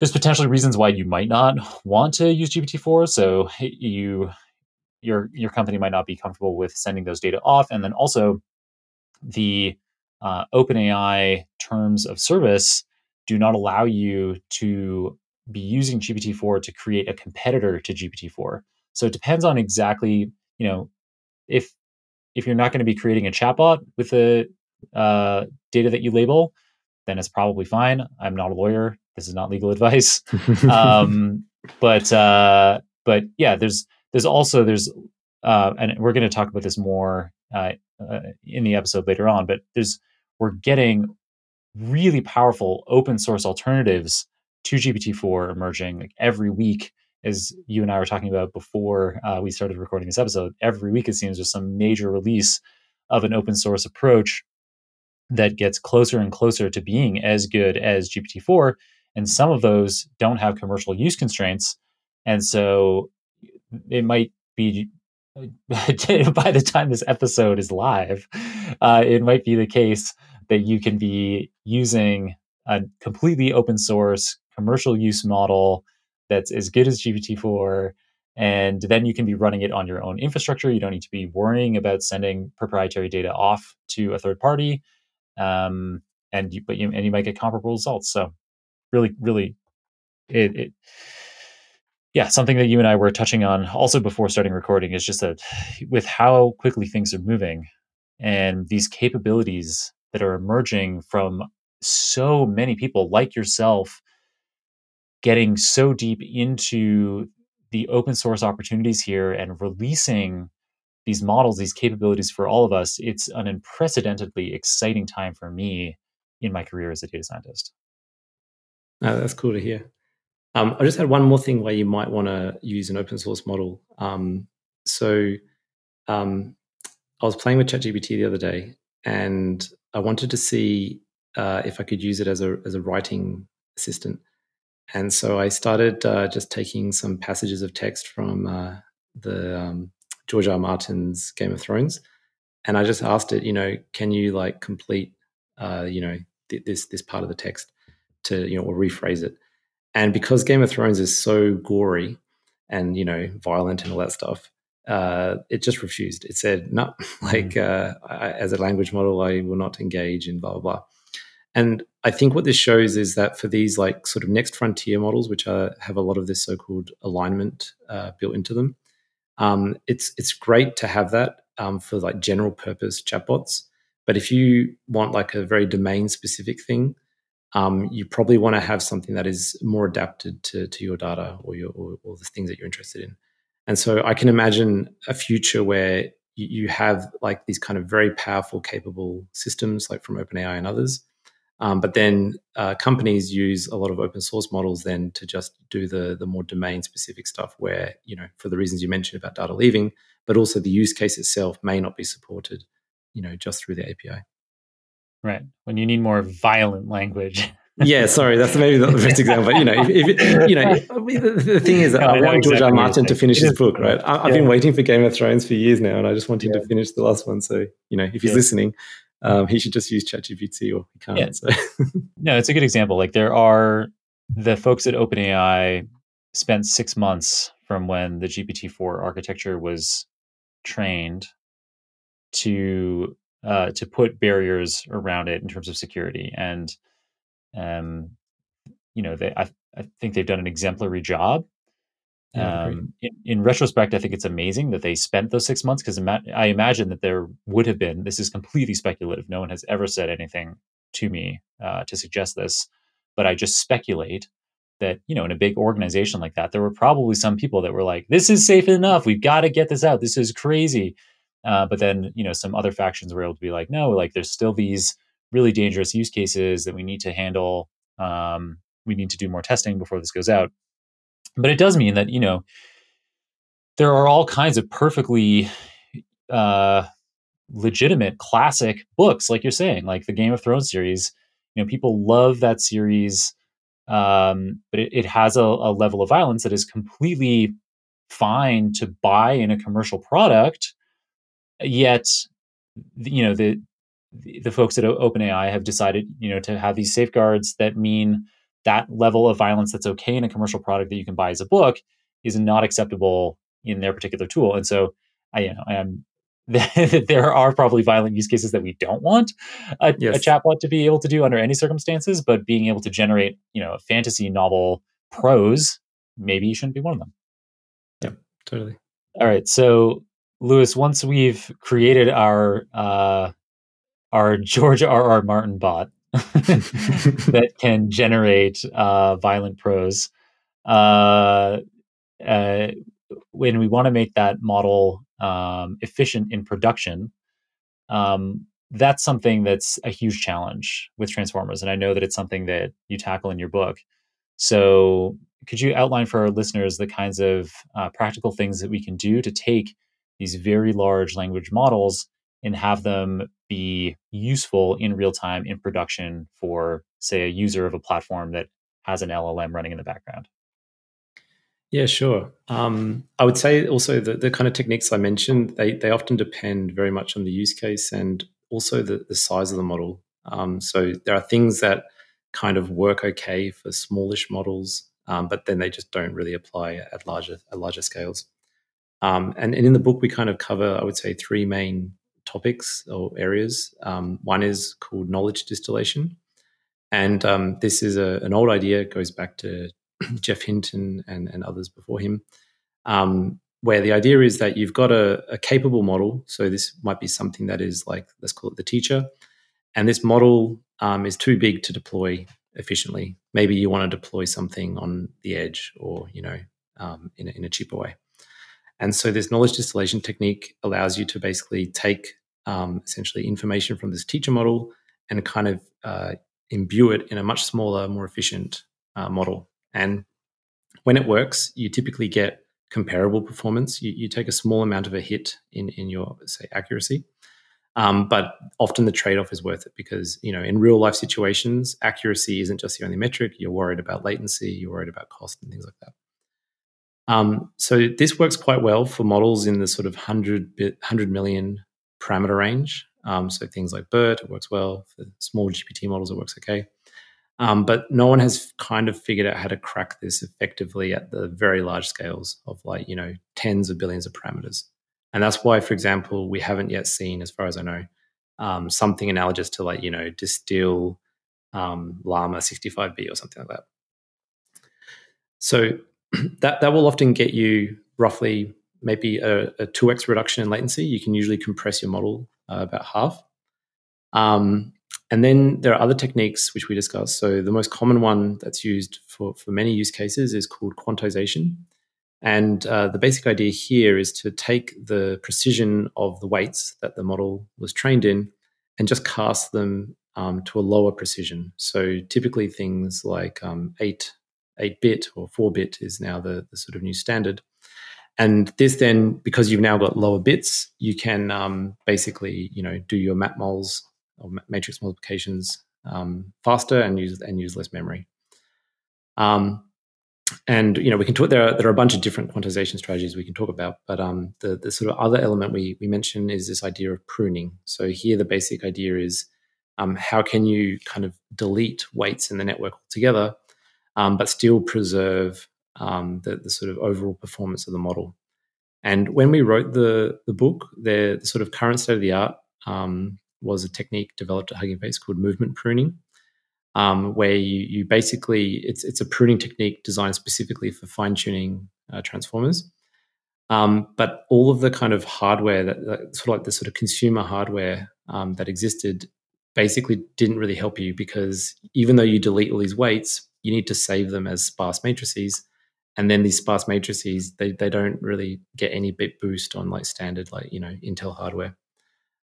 there's potentially reasons why you might not want to use GPT-4. So you your your company might not be comfortable with sending those data off. And then also the uh, OpenAI terms of service do not allow you to be using GPT-4 to create a competitor to GPT-4. So it depends on exactly, you know, if if you're not going to be creating a chatbot with the uh, data that you label, then it's probably fine. I'm not a lawyer. This is not legal advice. um, but uh, but yeah, there's there's also there's uh, and we're going to talk about this more uh, uh, in the episode later on. But there's we're getting really powerful open source alternatives to GPT-4 emerging like every week. As you and I were talking about before uh, we started recording this episode, every week it seems there's some major release of an open source approach that gets closer and closer to being as good as GPT-4. And some of those don't have commercial use constraints. And so it might be by the time this episode is live, uh, it might be the case that you can be using a completely open source commercial use model that's as good as GPT-4 and then you can be running it on your own infrastructure. You don't need to be worrying about sending proprietary data off to a third party, um, and you, but you and you might get comparable results. So, really, really, it, it yeah, something that you and I were touching on also before starting recording is just that with how quickly things are moving and these capabilities that are emerging from so many people like yourself getting so deep into the open source opportunities here and releasing these models, these capabilities for all of us, it's an unprecedentedly exciting time for me in my career as a data scientist. That's cool to hear. Um, I just had one more thing where you might want to use an open source model. Um, so um, I was playing with ChatGPT the other day, and I wanted to see uh, if I could use it as a as a writing assistant. And so I started uh, just taking some passages of text from uh, the um, George R. Martin's Game of Thrones, and I just asked it, you know, can you like complete, uh, you know, th- this this part of the text to you know or rephrase it and because Game of Thrones is so gory and you know violent and all that stuff, uh, it just refused. It said, "No, like mm. uh, I, as a language model, I will not engage in blah blah blah." And I think what this shows is that for these like sort of next frontier models, which are, have a lot of this so-called alignment uh, built into them, um, it's it's great to have that um, for like general purpose chatbots. But if you want like a very domain specific thing, um, you probably want to have something that is more adapted to, to your data or your or, or, the things that you're interested in. And so I can imagine a future where you, you have like these kind of very powerful, capable systems, like from OpenAI and others. Um, but then uh, companies use a lot of open source models then to just do the the more domain specific stuff, where you know for the reasons you mentioned about data leaving, but also the use case itself may not be supported, you know, just through the API. Right. When you need more violent language. yeah, sorry, that's maybe not the best example. But you know, if, if you know, the, thing is, that no, I, I want George R. Martin to finish his book, right? I, have yeah. been waiting for Game of Thrones for years now, and I just want him yeah. to finish the last one. So you know, if he's yeah. listening, um, he should just use ChatGPT, or he can't. Yeah. So. no, it's a good example. Like there are the folks at OpenAI spent six months from when the GPT-4 architecture was trained to uh, to put barriers around it in terms of security. And um, you know, they I, I think they've done an exemplary job. Um, in, in, retrospect, I think it's amazing that they spent those six months because ima- I imagine that there would have been. This is completely speculative. No one has ever said anything to me uh, to suggest this, but I just speculate that you know in a big organization like that, there were probably some people that were like, "This is safe enough. We've got to get this out. This is crazy." Uh, but then, you know, some other factions were able to be like, no, like there's still these really dangerous use cases that we need to handle. Um, we need to do more testing before this goes out. But it does mean that, you know, there are all kinds of perfectly uh, legitimate classic books, like you're saying, like the Game of Thrones series. You know, people love that series, um, but it, it has a, a level of violence that is completely fine to buy in a commercial product. Yet, you know, the the folks at OpenAI have decided, you know, to have these safeguards that mean that level of violence that's okay in a commercial product that you can buy as a book is not acceptable in their particular tool. And so, I, you know, I am there are probably violent use cases that we don't want a, yes. a, chatbot to be able to do under any circumstances, but being able to generate, you know, fantasy novel prose, maybe you shouldn't be one of them. Yeah, totally. All right. So, Lewis, once we've created our uh, our George R. R. Martin bot that can generate uh, violent prose, uh, uh, when we want to make that model um, efficient in production, um, that's something that's a huge challenge with transformers. And I know that it's something that you tackle in your book. So, could you outline for our listeners the kinds of uh, practical things that we can do to take these very large language models and have them be useful in real time in production for, say, a user of a platform that has an LLM running in the background? Yeah, sure. Um, I would say also that the kind of techniques I mentioned, they, they often depend very much on the use case and also the, the size of the model. Um, so there are things that kind of work okay for smallish models, um, but then they just don't really apply at larger at larger scales. Um, and, and, in the book, we kind of cover, I would say, three main topics or areas. Um, one is called knowledge distillation, and um, this is a, an old idea. It goes back to Geoff Hinton and, and others before him, um, where the idea is that you've got a, a, capable model. So this might be something that is like, let's call it the teacher. And this model um, is too big to deploy efficiently. Maybe you want to deploy something on the edge or, you know, um, in, in a cheaper way. And so this knowledge distillation technique allows you to basically take um, essentially information from this teacher model and kind of uh, imbue it in a much smaller, more efficient uh, model. And when it works, you typically get comparable performance. You, you take a small amount of a hit in, in your, say, accuracy. Um, but often the trade-off is worth it because you know in real life situations accuracy isn't just the only metric you're worried about latency you're worried about cost and things like that um, so this works quite well for models in the sort of 100 bit 100 million parameter range um, so things like BERT it works well for small gpt models it works okay um, but no one has kind of figured out how to crack this effectively at the very large scales of like, you know, tens of billions of parameters. And that's why, for example, we haven't yet seen, as far as I know, um, something analogous to like, you know, distill um, Llama 65B or something like that. So that, that will often get you roughly maybe a, a 2x reduction in latency. You can usually compress your model uh, about half. Um, and then there are other techniques which we discussed. So the most common one that's used for, for many use cases is called quantization. And uh, the basic idea here is to take the precision of the weights that the model was trained in and just cast them um, to a lower precision. So typically things like um, 8, 8 bit or 4 bit is now the, the sort of new standard. And this then, because you've now got lower bits, you can um, basically, you know, do your matmuls or matrix multiplications um, faster and use and use less memory. Um, and you know we can talk there are, there are a bunch of different quantization strategies we can talk about but um, the, the sort of other element we, we mention is this idea of pruning so here the basic idea is um, how can you kind of delete weights in the network altogether um, but still preserve um, the, the sort of overall performance of the model and when we wrote the, the book the, the sort of current state of the art um, was a technique developed at Hugging Face called movement pruning, um, where you, you basically it's it's a pruning technique designed specifically for fine tuning uh, transformers. Um, but all of the kind of hardware that, that, sort of like the sort of consumer hardware um, that existed basically didn't really help you because even though you delete all these weights, you need to save them as sparse matrices. And then these sparse matrices, they, they don't really get any bit boost on like standard, like, you know, Intel hardware.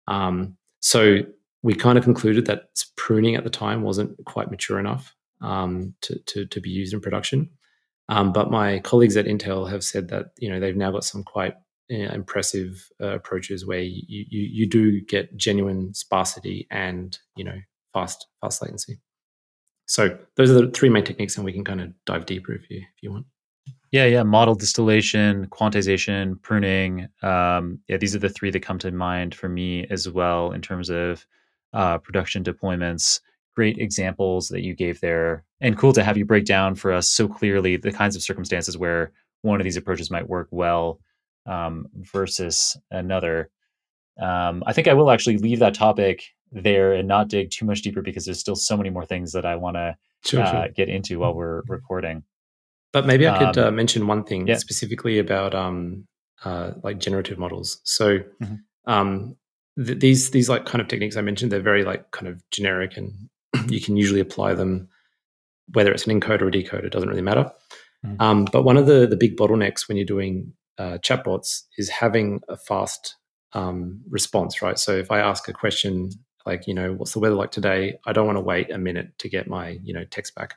Um, so we kind of concluded that pruning at the time wasn't quite mature enough um, to, to, to, be used in production. Um, but my colleagues at Intel have said that you know they've now got some quite know, impressive uh, approaches where you, you, you do get genuine sparsity and you know fast fast latency. So those are the three main techniques, and we can kind of dive deeper if you if you want. Yeah, yeah. Model distillation, quantization, pruning. Um, yeah, these are the three that come to mind for me as well in terms of uh, production deployments. Great examples that you gave there, and cool to have you break down for us so clearly the kinds of circumstances where one of these approaches might work well um, versus another. Um, I think I will actually leave that topic there and not dig too much deeper because there's still so many more things that I want to sure, uh, sure. get into while we're recording. But maybe I could um, uh, mention one thing yeah. specifically about um, uh, like generative models. So mm-hmm. um, th- these these like kind of techniques I mentioned, they're very like kind of generic, and you can usually apply them whether it's an encoder or decoder. It doesn't really matter. Mm-hmm. Um, but one of the the big bottlenecks when you're doing uh, chatbots is having a fast um, response, right? So if I ask a question like, you know, what's the weather like today? I don't want to wait a minute to get my, you know, text back.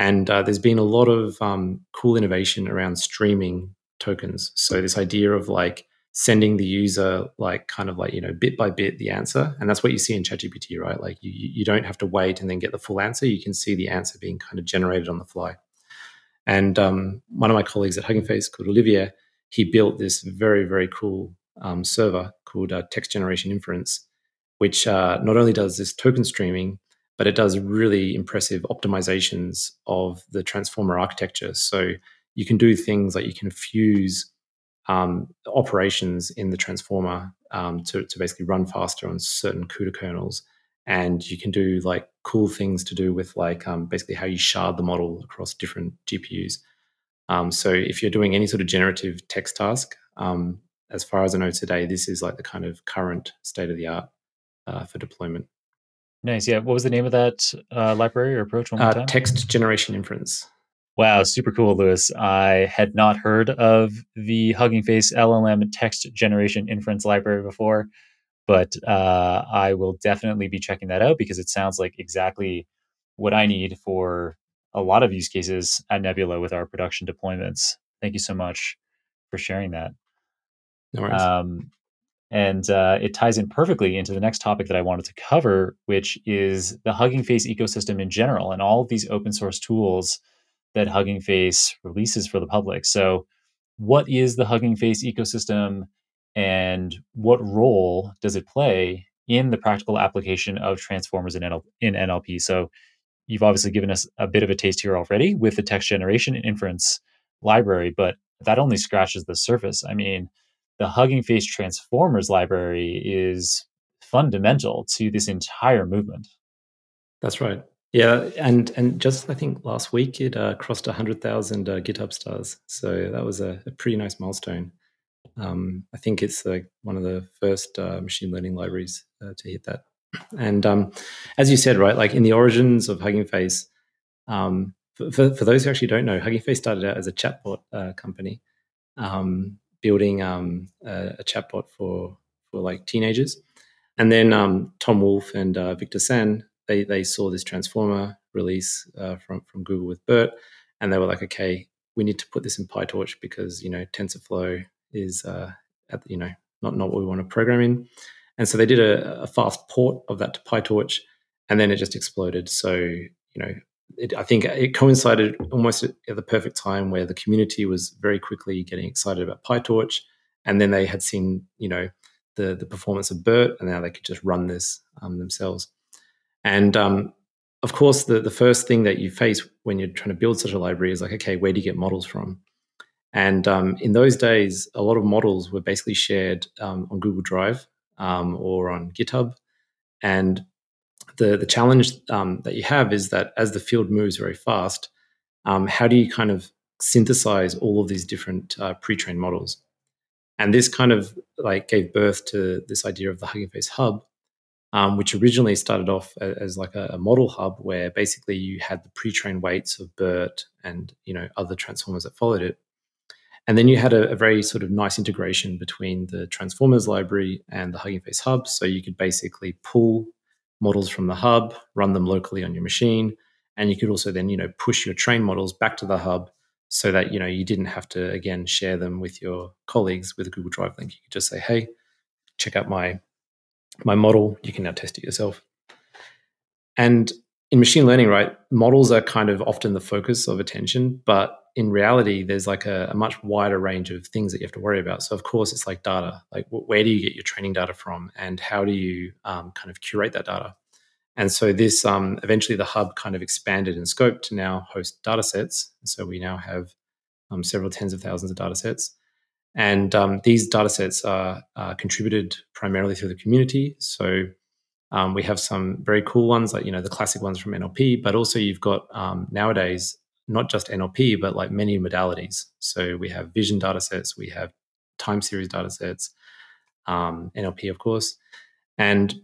And uh, there's been a lot of um, cool innovation around streaming tokens. So this idea of like sending the user like kind of like you know bit by bit the answer, and that's what you see in ChatGPT, right? Like you you don't have to wait and then get the full answer. You can see the answer being kind of generated on the fly. And um, one of my colleagues at Hugging Face called Olivier, he built this very very cool um, server called uh, Text Generation Inference, which uh, not only does this token streaming, but it does really impressive optimizations of the transformer architecture. So you can do things like you can fuse um, operations in the transformer um, to, to basically run faster on certain CUDA kernels. And you can do like cool things to do with like um, basically how you shard the model across different GPUs. Um, so if you're doing any sort of generative text task, um, as far as I know today, this is like the kind of current state of the art uh, for deployment. Nice. Yeah. What was the name of that uh, library or approach? One more uh, time? Text generation inference. Wow, super cool, Lewis. I had not heard of the Hugging Face LLM text generation inference library before, but uh, I will definitely be checking that out because it sounds like exactly what I need for a lot of use cases at Nebula with our production deployments. Thank you so much for sharing that. No worries. Um, and uh, it ties in perfectly into the next topic that I wanted to cover, which is the Hugging Face ecosystem in general and all of these open source tools that Hugging Face releases for the public. So, what is the Hugging Face ecosystem and what role does it play in the practical application of transformers in, NL- in NLP? So, you've obviously given us a bit of a taste here already with the text generation and inference library, but that only scratches the surface. I mean, the Hugging Face Transformers library is fundamental to this entire movement. That's right. Yeah, and and just I think last week it uh, crossed hundred thousand uh, GitHub stars, so that was a, a pretty nice milestone. Um, I think it's like one of the first uh, machine learning libraries uh, to hit that. And um, as you said, right, like in the origins of Hugging Face, um, for, for, those who actually don't know, Hugging Face started out as a chatbot uh, company. Um, building um, a, a, chatbot for for like teenagers. And then um, Tom Wolf and uh, Victor Sanh they they saw this transformer release uh, from from Google with BERT, and they were like, okay, we need to put this in PyTorch because you know TensorFlow is uh, at, you know not not what we want to program in. And so they did a, a fast port of that to PyTorch, and then it just exploded. So you know it, I think it coincided almost at the perfect time where the community was very quickly getting excited about PyTorch, and then they had seen, you know, the the performance of BERT, and now they could just run this um, themselves. And um, of course, the the first thing that you face when you're trying to build such a library is like, okay, where do you get models from? And um, in those days, a lot of models were basically shared um, on Google Drive um, or on GitHub, and the the challenge um, that you have is that as the field moves very fast, um, how do you kind of synthesize all of these different uh, pre-trained models? And this kind of like gave birth to this idea of the Hugging Face Hub, um, which originally started off as, like a, a, model hub where basically you had the pre-trained weights of BERT and you know other transformers that followed it. And then you had a, a, very sort of nice integration between the Transformers library and the Hugging Face Hub. So you could basically pull models from the hub, run them locally on your machine, and you could also then you know push your train models back to the hub so that you know you didn't have to again share them with your colleagues with a Google Drive link. You could just say, "Hey, check out my my model. You can now test it yourself." And in machine learning, right, models are kind of often the focus of attention, but in reality, there's like a, a, much wider range of things that you have to worry about. So, of course, it's like data. Like, where do you get your training data from, and how do you um, kind of curate that data? And so, this um, eventually the hub kind of expanded in scope to now host data sets. So, we now have um, several tens of thousands of data sets. And um, these data sets are, are, contributed primarily through the community. So, um, we have some very cool ones, like you know the classic ones from NLP, but also you've got um, nowadays not just NLP, but like many modalities. So we have vision data sets, we have time series data sets, um, NLP, of course. And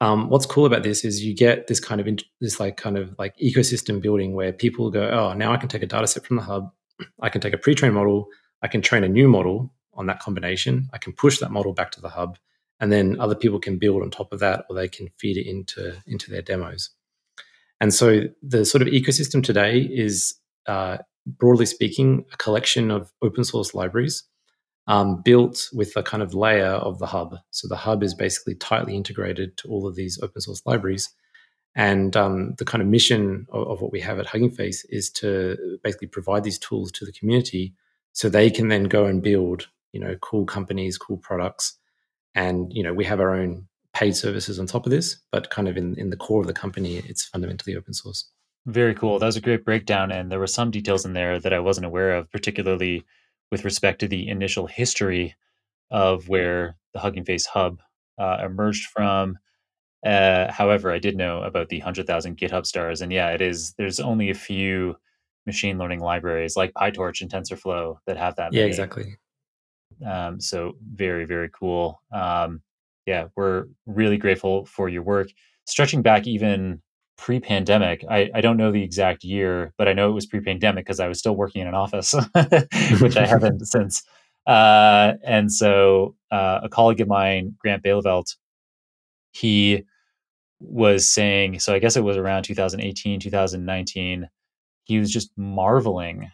um, what's cool about this is you get this kind of in, this like kind of like ecosystem building where people go, oh, now I can take a data set from the hub, I can take a pre-trained model, I can train a new model on that combination, I can push that model back to the hub, and then other people can build on top of that, or they can feed it into into their demos. And so the sort of ecosystem today is, uh, broadly speaking, a collection of open source libraries um, built with a kind of layer of the hub. So the hub is basically tightly integrated to all of these open source libraries. And um, the kind of mission of, of, what we have at Hugging Face is to basically provide these tools to the community so they can then go and build, you know, cool companies, cool products. And, you know, we have our own paid services on top of this, but kind of in, in the core of the company, it's fundamentally open source. Very cool. That was a great breakdown. And there were some details in there that I wasn't aware of, particularly with respect to the initial history of where the Hugging Face Hub uh, emerged from. Uh, however, I did know about the 100,000 GitHub stars. And yeah, it is, there's only a few machine learning libraries like PyTorch and TensorFlow that have that. Yeah, exactly. Um, so very, very cool. Um, yeah, we're really grateful for your work. Stretching back even pre-pandemic, I, I don't know the exact year, but I know it was pre-pandemic because I was still working in an office, which I haven't since. Uh, and so uh, a colleague of mine, Grant Bijleveld, he was saying, so I guess it was around 2018, 2019, he was just marveling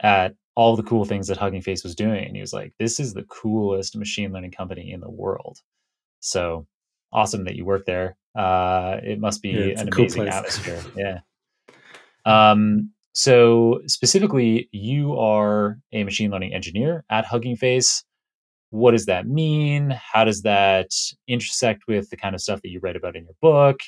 at all the cool things that Hugging Face was doing. And he was like, this is the coolest machine learning company in the world. So awesome that you work there. Uh, it must be yeah, an amazing cool atmosphere. yeah. Um, so specifically, you are a machine learning engineer at Hugging Face. What does that mean? How does that intersect with the kind of stuff that you write about in your book?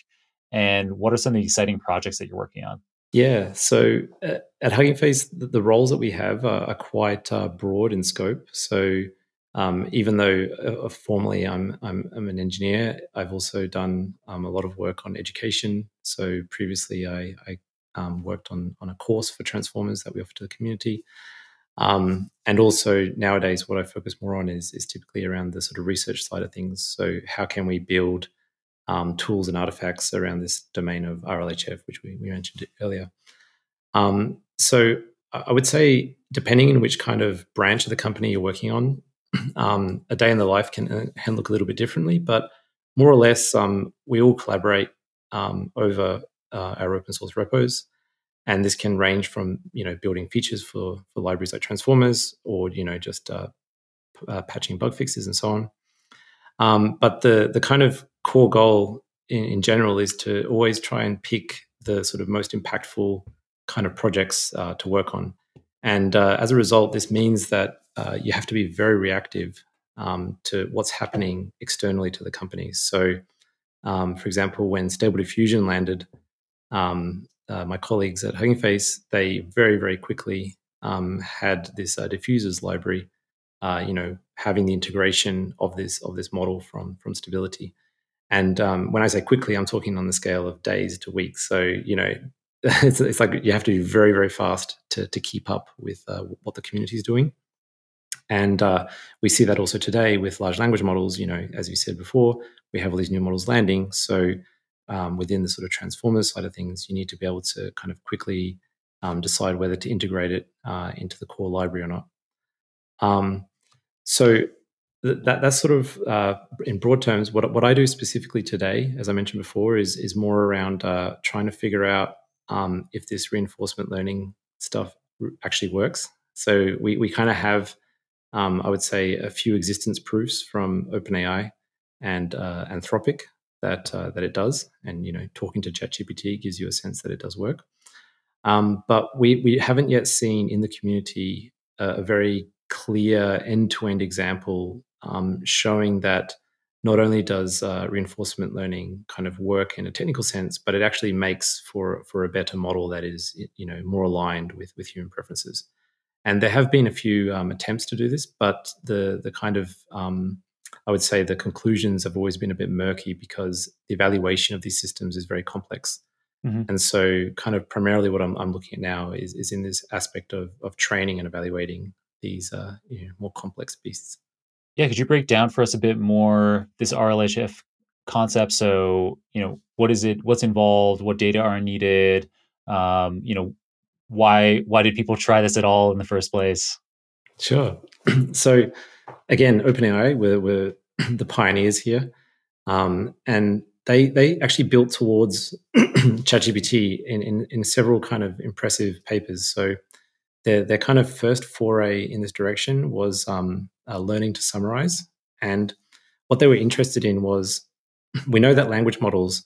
And what are some of the exciting projects that you're working on? Yeah, so at Hugging Face, the, the, roles that we have are, are quite uh, broad in scope. So um, even though uh, formally I'm, I'm, I'm an engineer, I've also done um, a lot of work on education. So previously, I, I um, worked on on a course for transformers that we offer to the community. Um, and also nowadays, what I focus more on is is typically around the sort of research side of things. So how can we build um, tools and artifacts around this domain of RLHF, which we, we mentioned earlier. Um, so I would say, depending on which kind of branch of the company you're working on, um, a day in the life can, uh, can look a little bit differently, but more or less, um, we all collaborate um, over uh, our open source repos, and this can range from you know building features for for libraries like transformers, or you know just uh, uh, patching bug fixes and so on. Um, but the the kind of core goal in, in, general is to always try and pick the sort of most impactful kind of projects uh, to work on. And uh, as a result, this means that uh, you have to be very reactive um, to what's happening externally to the companies. So, um, for example, when Stable Diffusion landed, um, uh, my colleagues at Hugging Face they very very quickly um, had this uh, diffusers library. Uh, you know, having the integration of this of this model from from Stability. And um, when I say quickly, I'm talking on the scale of days to weeks. So you know, it's, it's like you have to be very very fast to to keep up with uh, what the community is doing. And uh, we see that also today with large language models. You know, as you said before, we have all these new models landing. So um, within the sort of transformers side of things, you need to be able to kind of quickly um, decide whether to integrate it uh, into the core library or not. Um, so th- that that's sort of uh, in broad terms. What what I do specifically today, as I mentioned before, is is more around uh, trying to figure out um, if this reinforcement learning stuff actually works. So we we kind of have um, I would say, a few existence proofs from OpenAI and uh, Anthropic that uh, that it does. And you know, talking to ChatGPT gives you a sense that it does work. Um, but we we haven't yet seen in the community a, very clear end to end example um, showing that not only does uh, reinforcement learning kind of work in a technical sense, but it actually makes for for a better model that is you know more aligned with with human preferences. And there have been a few um, attempts to do this, but the the kind of um, I would say the conclusions have always been a bit murky because the evaluation of these systems is very complex. Mm-hmm. And so, kind of primarily, what I'm, I'm looking at now is, is in this aspect of, of training and evaluating these uh, you know, more complex beasts. Yeah, could you break down for us a bit more this RLHF concept? So, you know, what is it? What's involved? What data are needed? Um, you know, why why did people try this at all in the first place? Sure. so, again, OpenAI were, were the pioneers here, um, and they they actually built towards ChatGPT in, in in several kind of impressive papers. So their their kind of first foray in this direction was um, uh, learning to summarize, and what they were interested in was we know that language models,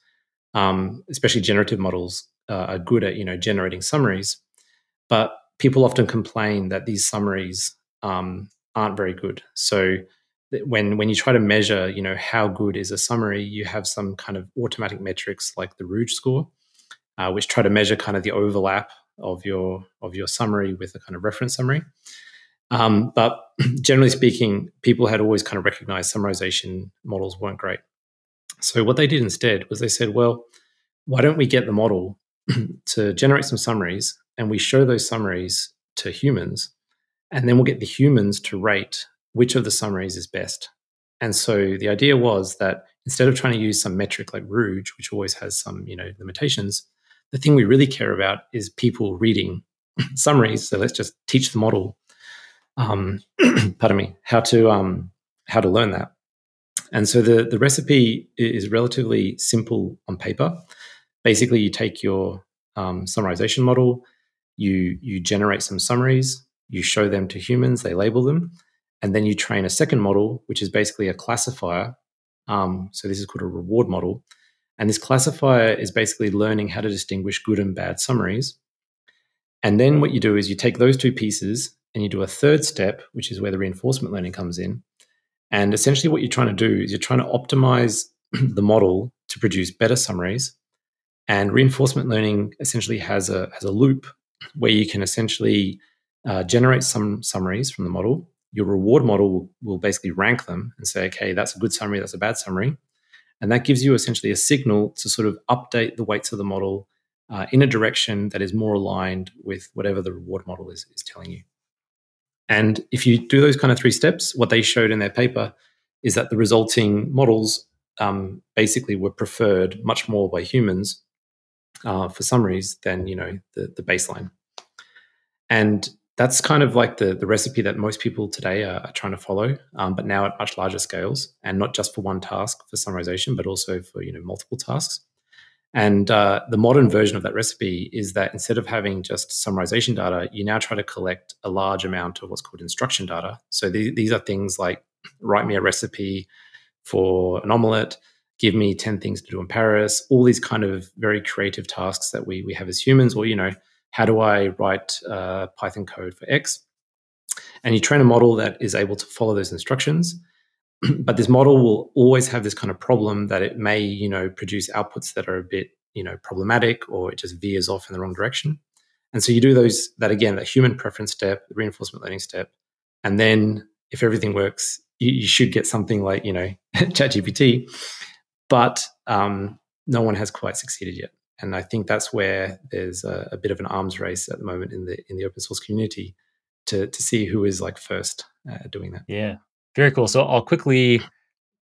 um, especially generative models, uh, are good at you know generating summaries, but people often complain that these summaries um, aren't very good. So when when you try to measure, you know, how good is a summary, you have some kind of automatic metrics like the Rouge score, uh, which try to measure kind of the overlap of your of your summary with a kind of reference summary. Um, but generally speaking, people had always kind of recognized summarization models weren't great. So what they did instead was they said, well, why don't we get the model to generate some summaries and we show those summaries to humans, and then we'll get the humans to rate which of the summaries is best. And so the idea was that instead of trying to use some metric like Rouge, which always has some you know limitations, the thing we really care about is people reading summaries. So let's just teach the model, um, pardon me, how to um, how to learn that. And so the the recipe is relatively simple on paper. Basically, you take your um, summarization model, you you generate some summaries, you show them to humans, they label them, and then you train a second model, which is basically a classifier. Um, so this is called a reward model and this classifier is basically learning how to distinguish good and bad summaries. And then what you do is you take those two pieces and you do a third step, which is where the reinforcement learning comes in. And essentially, what you're trying to do is you're trying to optimize the model to produce better summaries. And reinforcement learning essentially has a, has a loop where you can essentially uh, generate some summaries from the model. Your reward model will, will basically rank them and say, okay, that's a good summary, that's a bad summary. And that gives you essentially a signal to sort of update the weights of the model uh, in a direction that is more aligned with whatever the reward model is, is telling you. And if you do those kind of three steps, what they showed in their paper is that the resulting models um, basically were preferred much more by humans uh, for summaries than you know the, the baseline. And that's kind of like the, the recipe that most people today are, are trying to follow, um, but now at much larger scales, and not just for one task for summarization, but also for you know multiple tasks. And uh, the modern version of that recipe is that instead of having just summarization data, you now try to collect a large amount of what's called instruction data. So th- these are things like write me a recipe for an omelette, give me 10 things to do in Paris, all these kind of very creative tasks that we, we have as humans, or, you know, how do I write uh, Python code for X? And you train a model that is able to follow those instructions. but this model will always have this kind of problem that it may, you know, produce outputs that are a bit, you know, problematic or it just veers off in the wrong direction. And so you do those, that again, that human preference step, the reinforcement learning step. And then if everything works, you, you should get something like, you know, ChatGPT. But um, no one has quite succeeded yet and I think that's where there's a, a, bit of an arms race at the moment in the in the open source community to to see who is like first uh, doing that. Yeah, very cool. So I'll quickly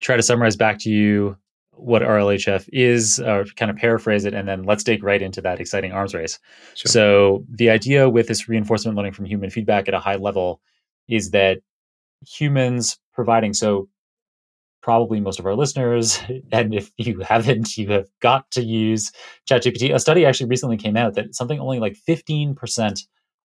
try to summarize back to you what RLHF is, or kind of paraphrase it, and then let's dig right into that exciting arms race. Sure. So the idea with this reinforcement learning from human feedback at a high level is that humans providing so probably most of our listeners, and if you haven't, you have got to use ChatGPT. A study actually recently came out that something only like 15%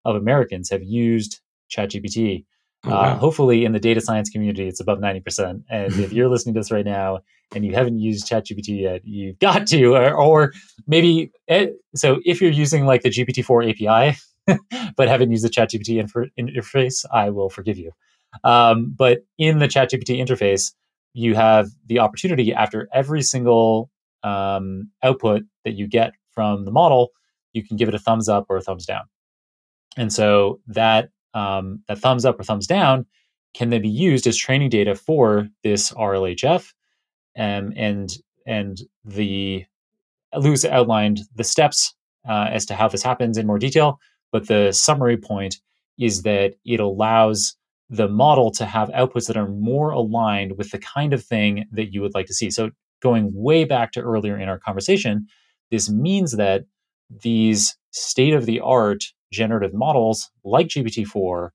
of Americans have used ChatGPT. Oh, uh, wow. uh, hopefully, in the data science community, it's above 90%. And if you're listening to this right now and you haven't used ChatGPT yet, you've got to, or, or maybe, eh, so if you're using like the GPT-4 API, but haven't used the ChatGPT inter- interface, I will forgive you. Um, but in the ChatGPT interface, you have the opportunity after every single um, output that you get from the model, you can give it a thumbs up or a thumbs down. And so that um, that thumbs up or thumbs down can then be used as training data for this RLHF. Um, and and the Lewis outlined the steps uh, as to how this happens in more detail, but the summary point is that it allows the model to have outputs that are more aligned with the kind of thing that you would like to see. So going way back to earlier in our conversation, this means that these state of the art generative models like GPT-4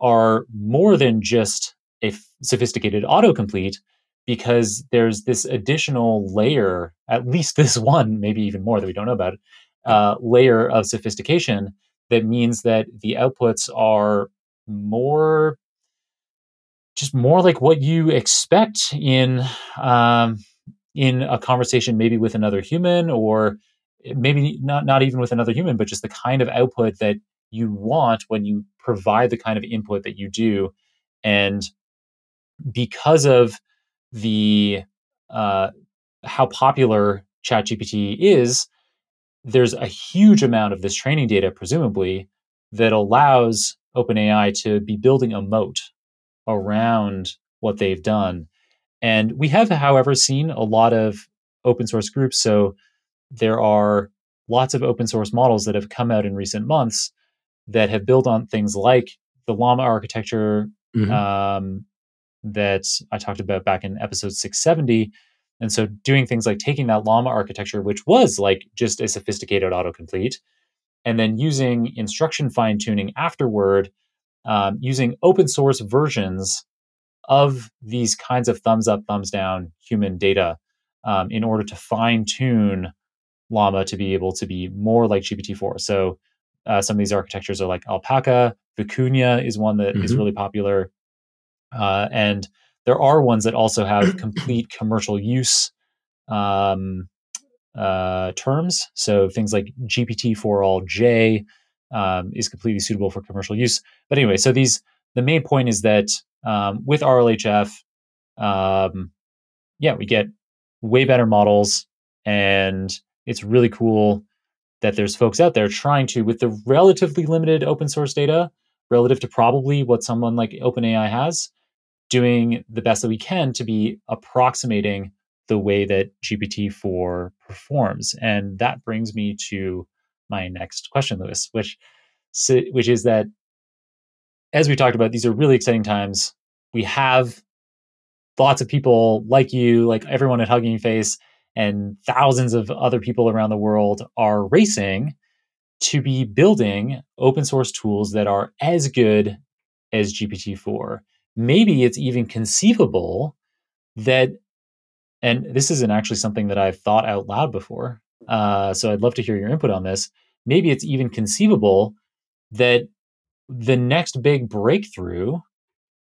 are more than just a f- sophisticated autocomplete because there's this additional layer, at least this one, maybe even more that we don't know about, uh, layer of sophistication that means that the outputs are more just more like what you expect in um, in a conversation maybe with another human or maybe not not even with another human but just the kind of output that you want when you provide the kind of input that you do. And because of the uh, how popular ChatGPT is, there's a huge amount of this training data, presumably, that allows OpenAI to be building a moat around what they've done. And we have, however, seen a lot of open source groups. So there are lots of open source models that have come out in recent months that have built on things like the Llama architecture mm-hmm. um, that I talked about back in episode 670. And so doing things like taking that Llama architecture, which was like just a sophisticated autocomplete, and then using instruction fine tuning afterward, um, using open source versions of these kinds of thumbs up, thumbs down human data um, in order to fine tune Llama to be able to be more like GPT-4. So uh, some of these architectures are like Alpaca. Vicuña is one that mm-hmm. is really popular. Uh, and there are ones that also have complete commercial use um, uh, terms. So things like GPT4All-J um, is completely suitable for commercial use. But anyway, so these the main point is that um, with RLHF, um, yeah, we get way better models, and it's really cool that there's folks out there trying to, with the relatively limited open source data, relative to probably what someone like OpenAI has, doing the best that we can to be approximating the way that GPT-4 performs. And that brings me to my next question, Lewis, which which is that as we talked about, these are really exciting times. We have lots of people like you, like everyone at Hugging Face, and thousands of other people around the world are racing to be building open source tools that are as good as GPT-4. Maybe it's even conceivable that, and this isn't actually something that I've thought out loud before. Uh, so I'd love to hear your input on this. Maybe it's even conceivable that the next big breakthrough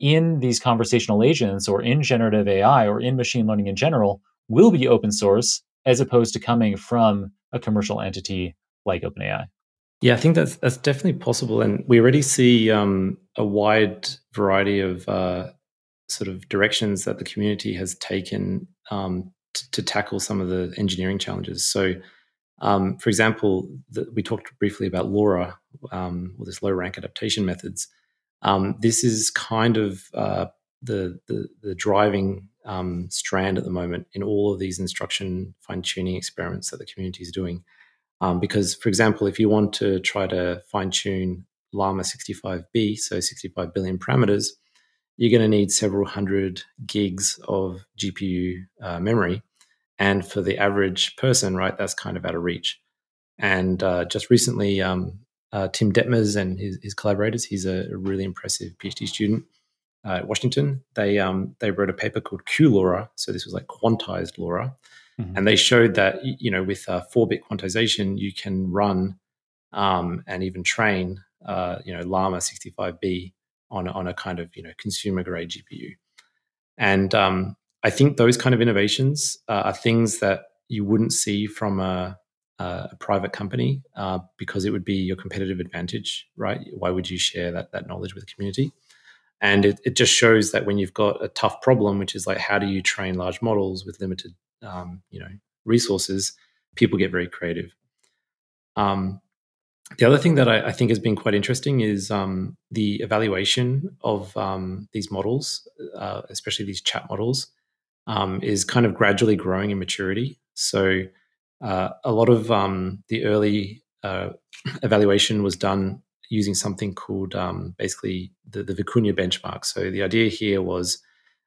in these conversational agents or in generative AI or in machine learning in general will be open source as opposed to coming from a commercial entity like OpenAI. Yeah, I think that's that's definitely possible, and we already see um, a wide variety of uh, sort of directions that the community has taken um, t- to tackle some of the engineering challenges. So, um, for example, the, we talked briefly about LoRA, um, or this low rank adaptation methods. Um, this is kind of uh, the, the, the driving um, strand at the moment in all of these instruction fine tuning experiments that the community is doing. Um, because, for example, if you want to try to fine tune Llama 65B, so 65 billion parameters, you're going to need several hundred gigs of GPU uh, memory. And for the average person, right, that's kind of out of reach. And uh, just recently, um, uh, Tim Dettmers and his, his collaborators, he's a, a really impressive PhD student, uh, at Washington, they um, they wrote a paper called QLoRA. So this was like quantized LoRA, mm-hmm. and they showed that you know with uh, four bit quantization you can run um, and even train uh, you know Llama 65B on on a kind of you know consumer grade GPU. And um, I think those kind of innovations uh, are things that you wouldn't see from a, a private company uh, because it would be your competitive advantage, right? Why would you share that that knowledge with the community? And it, it just shows that when you've got a tough problem, which is like how do you train large models with limited, um, you know, resources, people get very creative. Um, the other thing that I, I, think has been quite interesting is um, the evaluation of um, these models, uh, especially these chat models, um, is kind of gradually growing in maturity. So uh, a lot of um, the early uh, evaluation was done using something called um, basically the, the Vicuña benchmark. So the idea here was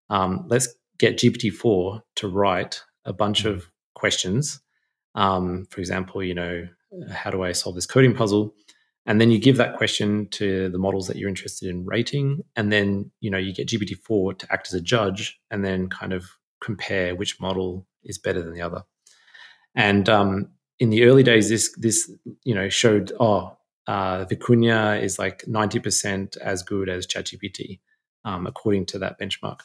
um, let's get GPT-4 to write a bunch mm-hmm. of questions. for example, you know, how do I solve this coding puzzle? And then you give that question to the models that you're interested in rating, and then you know you get GPT-4 to act as a judge, and then kind of compare which model is better than the other. And um, in the early days, this this you know showed oh uh, Vicuña is like 90% as good as ChatGPT, um, according to that benchmark.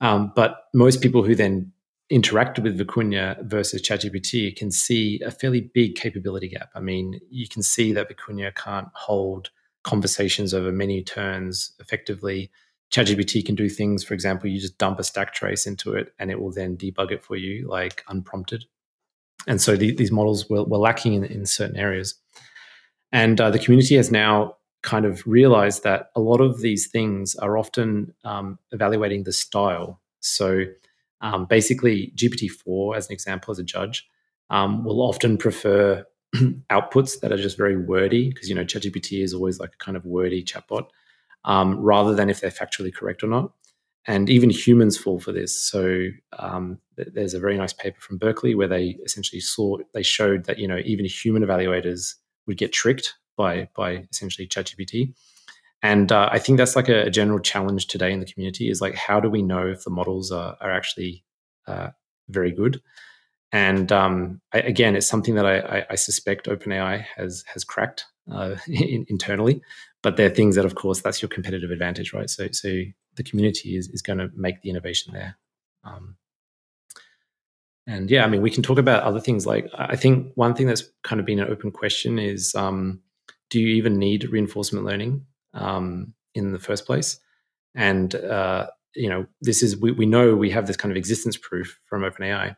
Um, but most people who then interacted with Vicuña versus ChatGPT can see a fairly big capability gap. I mean, you can see that Vicuña can't hold conversations over many turns effectively. ChatGPT can do things, for example, you just dump a stack trace into it and it will then debug it for you, like unprompted. And so the, these models were, were lacking in, in, certain areas. And uh, the community has now kind of realized that a lot of these things are often um, evaluating the style. So um, basically, GPT-4, as an example, as a judge, um, will often prefer outputs that are just very wordy because you know ChatGPT is always like a kind of wordy chatbot, um, rather than if they're factually correct or not. And even humans fall for this. So um, th- there's a very nice paper from Berkeley where they essentially saw they showed that you know even human evaluators would get tricked by by essentially ChatGPT. And uh, I think that's like a, a, general challenge today in the community is like, how do we know if the models are, are actually uh, very good? And um, I, again, it's something that I, I, suspect OpenAI has has cracked uh, in, internally. But there are things that, of course, that's your competitive advantage, right? So, so the community is is going to make the innovation there. Um, and yeah, I mean, we can talk about other things. Like, I think one thing that's kind of been an open question is, um, do you even need reinforcement learning? Um, in the first place. And uh, you know, this is we, we know we have this kind of existence proof from OpenAI,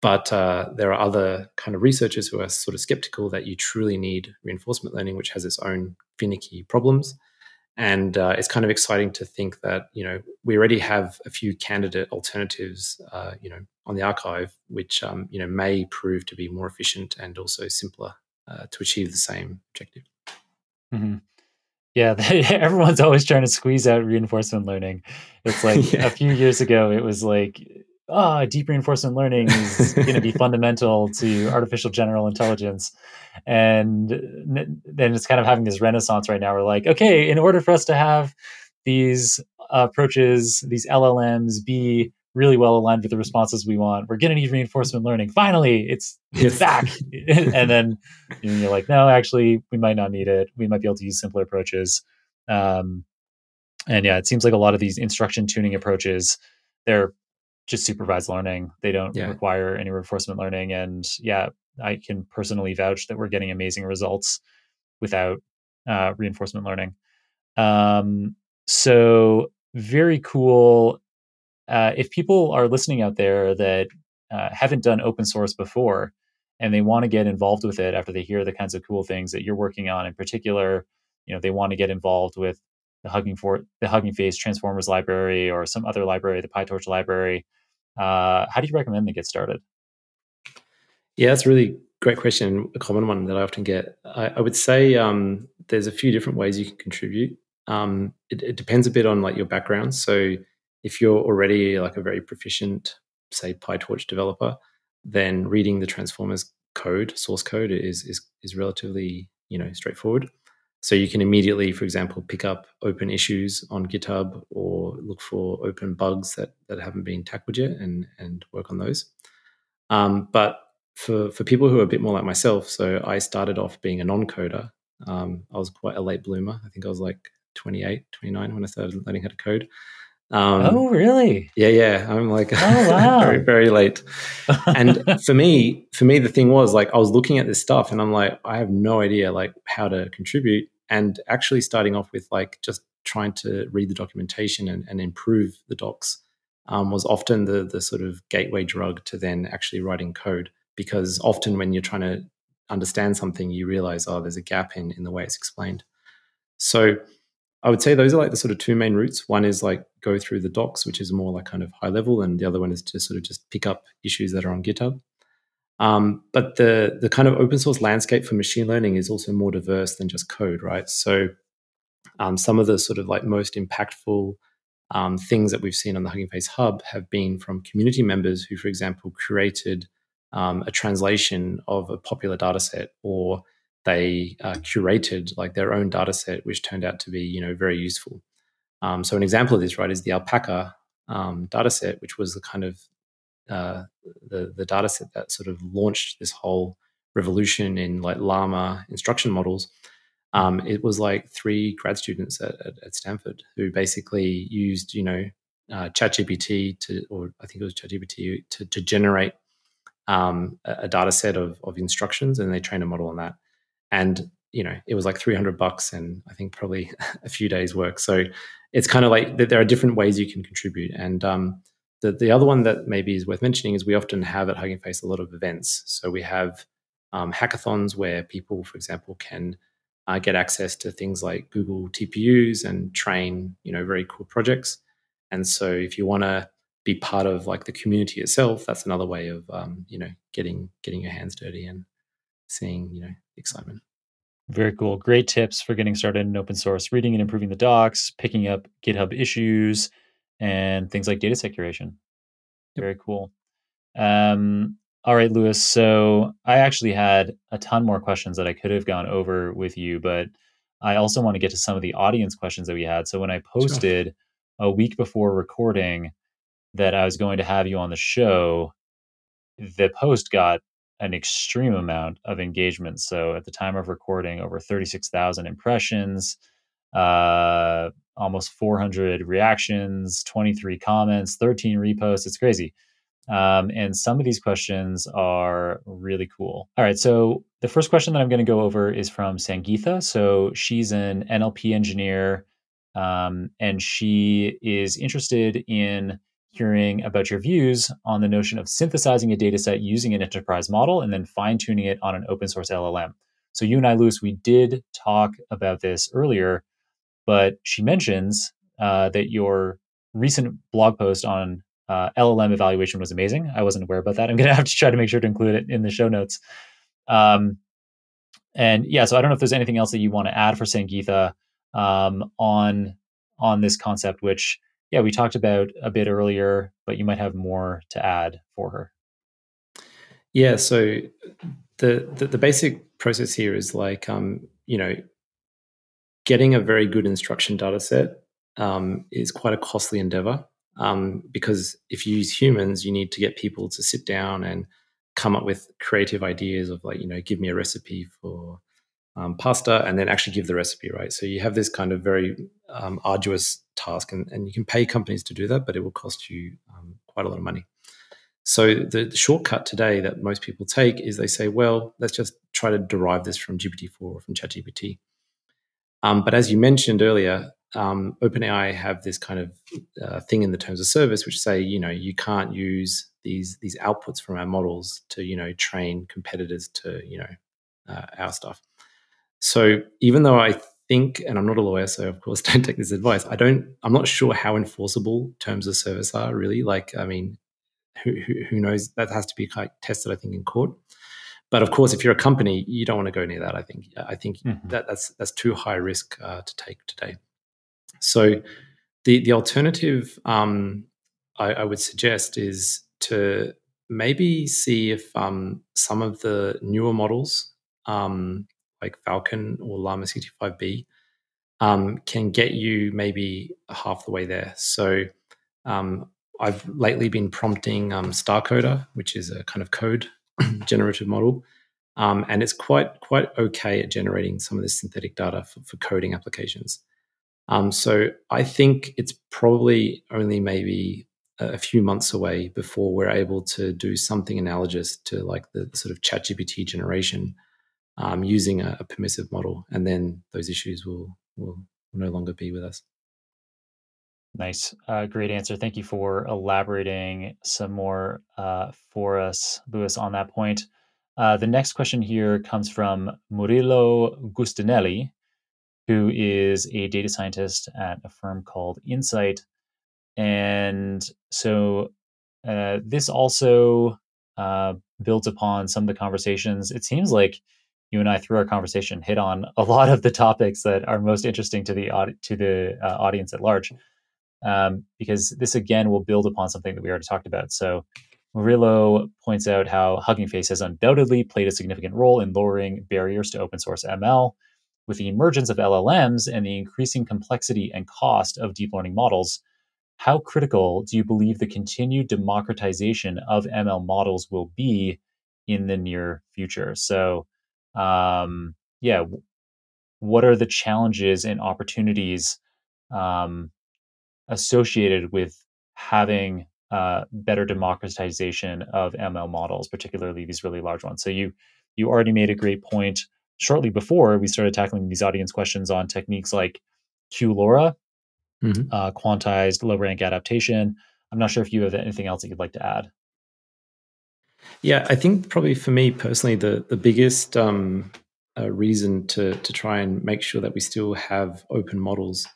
but uh, there are other kind of researchers who are sort of skeptical that you truly need reinforcement learning, which has its own finicky problems. And uh, it's kind of exciting to think that you know we already have a few candidate alternatives, uh, you know, on the arXiv, which um, you know may prove to be more efficient and also simpler uh, to achieve the same objective. Mm-hmm. Yeah, everyone's always trying to squeeze out reinforcement learning. It's like yeah. a few years ago, it was like, ah, oh, deep reinforcement learning is going to be fundamental to artificial general intelligence. And then it's kind of having this renaissance right now. We're like, okay, in order for us to have these approaches, these LLMs be really well aligned with the responses we want. We're going to need reinforcement learning. Finally, it's it's back. and then you are like, no, actually, we might not need it. We might be able to use simpler approaches. Um, and yeah, it seems like a lot of these instruction tuning approaches, they're just supervised learning. They don't yeah. require any reinforcement learning. And yeah, I can personally vouch that we're getting amazing results without uh, reinforcement learning. Um, so very cool uh, if people are listening out there that uh, haven't done open source before and they want to get involved with it after they hear the kinds of cool things that you're working on in particular you know they want to get involved with the hugging for the hugging face transformers library or some other library the pytorch library uh, how do you recommend they get started? Yeah that's a really great question a common one that i often get. I, I would say um, there's a few different ways you can contribute. Um, it, it, depends a bit on like your background. So if you're already like a very proficient, say PyTorch developer, then reading the transformers code, source code, is is is relatively you know straightforward. So you can immediately, for example, pick up open issues on GitHub or look for open bugs that that haven't been tackled yet and and work on those. Um, but for for people who are a bit more like myself, so I started off being a non-coder. Um, I was quite a late bloomer. I think I was like 28, 29 when I started learning how to code. Um, oh, really? Yeah, yeah. I'm like, oh, wow. very, very late. and for me, for me, the thing was like, I was looking at this stuff and I'm like, I have no idea like how to contribute. And actually starting off with like just trying to read the documentation and, and improve the docs um, was often the the sort of gateway drug to then actually writing code. Because often when you're trying to understand something, you realize, oh, there's a gap in in the way it's explained. So I would say those are like the sort of two main routes. One is like go through the docs, which is more like kind of high level, and the other one is to sort of just pick up issues that are on GitHub. Um, but the the kind of open source landscape for machine learning is also more diverse than just code, right? So um, some of the sort of like most impactful um, things that we've seen on the Hugging Face Hub have been from community members who, for example, created um, a translation of a popular data set or they uh, curated like their own data set, which turned out to be you know very useful. Um, so an example of this, right, is the alpaca um, data set, which was the kind of uh, the the data set that sort of launched this whole revolution in like llama instruction models. Um, it was like three grad students at, at, at, Stanford who basically used, you know, uh, ChatGPT to, or I think it was ChatGPT to, to generate um, a, a, data set of, of instructions, and they trained a model on that and you know it was like 300 bucks and i think probably a few days work. So it's kind of like there are different ways you can contribute and um, the, the other one that maybe is worth mentioning is we often have at hugging face a lot of events. So we have um, hackathons where people for example can uh, get access to things like google tpus and train you know very cool projects. And so if you want to be part of like the community itself that's another way of um, you know getting getting your hands dirty and seeing you know excitement. Very cool. Great tips for getting started in open source, reading and improving the docs, picking up GitHub issues, and things like dataset curation. Yep. Very cool. Um, all right, Lewis. So I actually had a ton more questions that I could have gone over with you, but I also want to get to some of the audience questions that we had. So when I posted sure. a week before recording that I was going to have you on the show, the post got an extreme amount of engagement. So at the time of recording, over 36,000 impressions, uh, almost 400 reactions, 23 comments, 13 reposts. It's crazy. Um, and some of these questions are really cool. All right. So the first question that I'm going to go over is from Sangeetha. So she's an NLP engineer um, and she is interested in hearing about your views on the notion of synthesizing a data set using an enterprise model and then fine tuning it on an open source LLM. So, you and I, Lewis, we did talk about this earlier, but she mentions uh, that your recent blog post on uh, LLM evaluation was amazing. I wasn't aware about that. I'm going to have to try to make sure to include it in the show notes. Um, and yeah, so I don't know if there's anything else that you want to add for Sangeetha um, on on this concept, which yeah, we talked about a bit earlier, but you might have more to add for her. Yeah, so the the, the basic process here is like um, you know, getting a very good instruction data set um, is quite a costly endeavor um, because if you use humans, you need to get people to sit down and come up with creative ideas of like you know, give me a recipe for um, pasta and then actually give the recipe, right? So you have this kind of very um, arduous task, and, and you can pay companies to do that, but it will cost you um, quite a lot of money. So the, the, shortcut today that most people take is they say, well, let's just try to derive this from GPT-4 or from ChatGPT. Um, but as you mentioned earlier, um, OpenAI have this kind of uh, thing in the terms of service, which say, you know, you can't use these these outputs from our models to, you know, train competitors to, you know, uh, our stuff. So even though I think, and I'm not a lawyer, so of course don't take this advice. I don't. I'm not sure how enforceable terms of service are really. Like, I mean, who who, who knows? That has to be tested, I think, in court. But of course, if you're a company, you don't want to go near that. I think. I think mm-hmm. that that's that's too high risk uh, to take today. So, the the alternative um, I, I, would suggest is to maybe see if um, some of the newer models um, like Falcon or Llama 65B um, can get you maybe half the way there. So um, I've lately been prompting um, StarCoder, which is a kind of code generative model. Um, and it's quite quite okay at generating some of this synthetic data for, for coding applications. Um, so I think it's probably only maybe a few months away before we're able to do something analogous to like the, the sort of ChatGPT generation um, using a, a, permissive model, and then those issues will will no longer be with us. Nice, uh, great answer. Thank you for elaborating some more uh, for us, Lewis, on that point. Uh, the next question here comes from Murillo Gustinelli, who is a data scientist at a firm called Insight. And so uh, this also uh, builds upon some of the conversations. It seems like you and I, through our conversation, hit on a lot of the topics that are most interesting to the to the uh, audience at large, um, because this again will build upon something that we already talked about. So Murillo points out how Hugging Face has undoubtedly played a significant role in lowering barriers to open source ML. With the emergence of LLMs and the increasing complexity and cost of deep learning models, how critical do you believe the continued democratization of ML models will be in the near future? So, um, yeah, what are the challenges and opportunities um, associated with having uh, better democratization of ML models, particularly these really large ones? So you you already made a great point shortly before we started tackling these audience questions on techniques like QLoRA, mm-hmm. uh, quantized low rank adaptation. I'm not sure if you have anything else that you'd like to add. Yeah, I think probably for me personally, the the biggest um, uh, reason to to try and make sure that we still have open models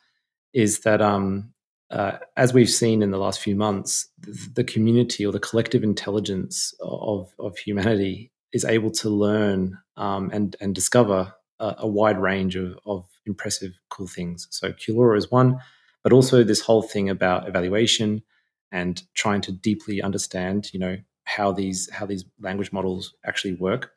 is that um, uh, as we've seen in the last few months, the, the, community or the collective intelligence of of humanity is able to learn um, and and discover a, a, wide range of, of impressive, cool things. So QLoRA is one, but also this whole thing about evaluation and trying to deeply understand, you know, how these how these language models actually work.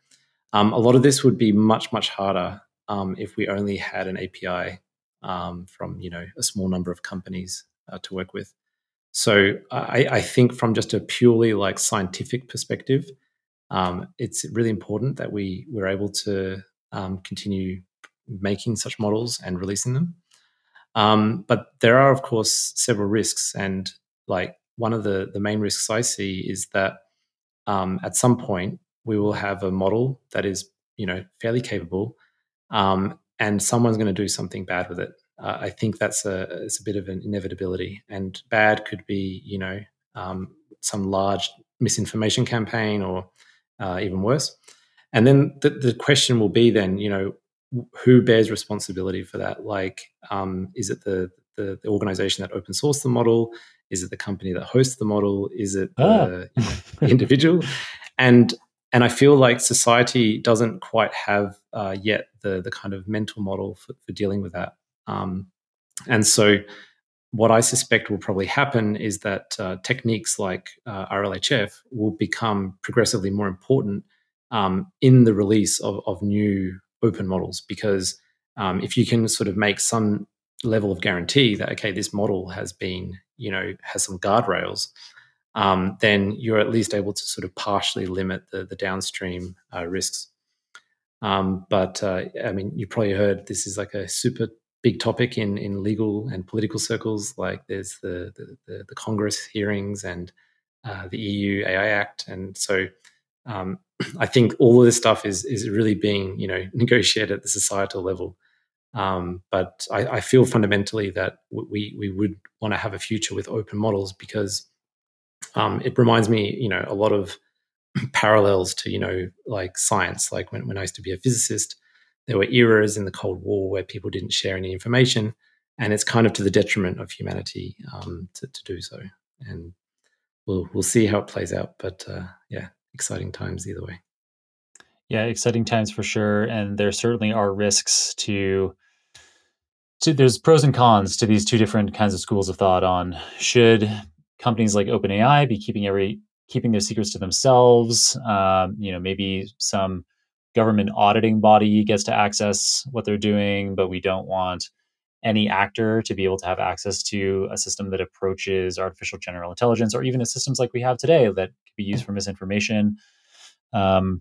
Um, a lot of this would be much much harder um, if we only had an API um, from you know a small number of companies uh, to work with. So I, I, think from just a purely like scientific perspective, um, it's really important that we we're able to um, continue making such models and releasing them. Um, but there are of course several risks, and like one of the the main risks I see is that um, at some point we will have a model that is you know fairly capable um, and someone's going to do something bad with it. Uh, i think that's a it's a bit of an inevitability and bad could be you know um, some large misinformation campaign or uh, even worse. And then the, the question will be then you know who bears responsibility for that? Like um, is it the, the, the organization that open sourced the model is it the company that hosts the model? Is it the ah. you know, individual? And and I feel like society doesn't quite have uh, yet the the kind of mental model for, for dealing with that. Um, and so, what I suspect will probably happen is that uh, techniques like uh, RLHF will become progressively more important um, in the release of, of new open models because um, if you can sort of make some level of guarantee that okay this model has been you know has some guardrails um, then you're at least able to sort of partially limit the, the downstream uh, risks. Um, but uh, i mean you probably heard this is like a super big topic in in legal and political circles like there's the the, the, congress hearings and uh, the eu ai act. And so um, i think all of this stuff is is really being you know negotiated at the societal level um, but I, I, feel fundamentally that we we would want to have a future with open models because um, it reminds me, you know, a lot of parallels to you know like science. Like when, when I used to be a physicist, there were eras in the Cold War where people didn't share any information, and it's kind of to the detriment of humanity um, to, to, do so. And we'll we'll see how it plays out. But uh, yeah, exciting times either way. Yeah, exciting times for sure, and there certainly are risks to so there's pros and cons to these two different kinds of schools of thought on should companies like OpenAI be keeping every keeping their secrets to themselves. Um, you know, maybe some government auditing body gets to access what they're doing, but we don't want any actor to be able to have access to a system that approaches artificial general intelligence or even a systems like we have today that could be used for misinformation. Um,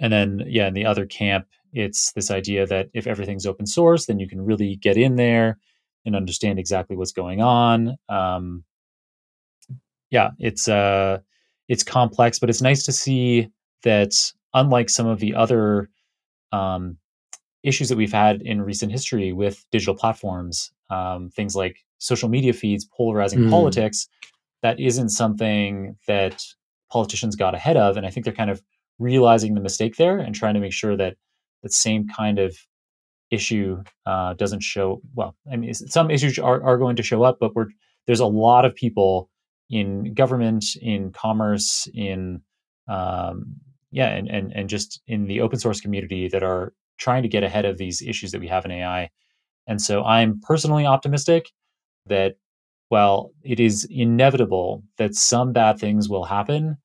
and then, yeah, in the other camp, it's this idea that if everything's open source, then you can really get in there and understand exactly what's going on. Um, yeah, it's uh, it's complex, but it's nice to see that unlike some of the other um, issues that we've had in recent history with digital platforms, um, things like social media feeds polarizing mm. politics, that isn't something that politicians got ahead of, and I think they're kind of realizing the mistake there and trying to make sure that that same kind of issue uh, doesn't show. Well, I mean, some issues are, are going to show up, but we're there's a lot of people in government, in commerce, in um, yeah, and, and and just in the open source community that are trying to get ahead of these issues that we have in AI. And so I'm personally optimistic that while it is inevitable that some bad things will happen,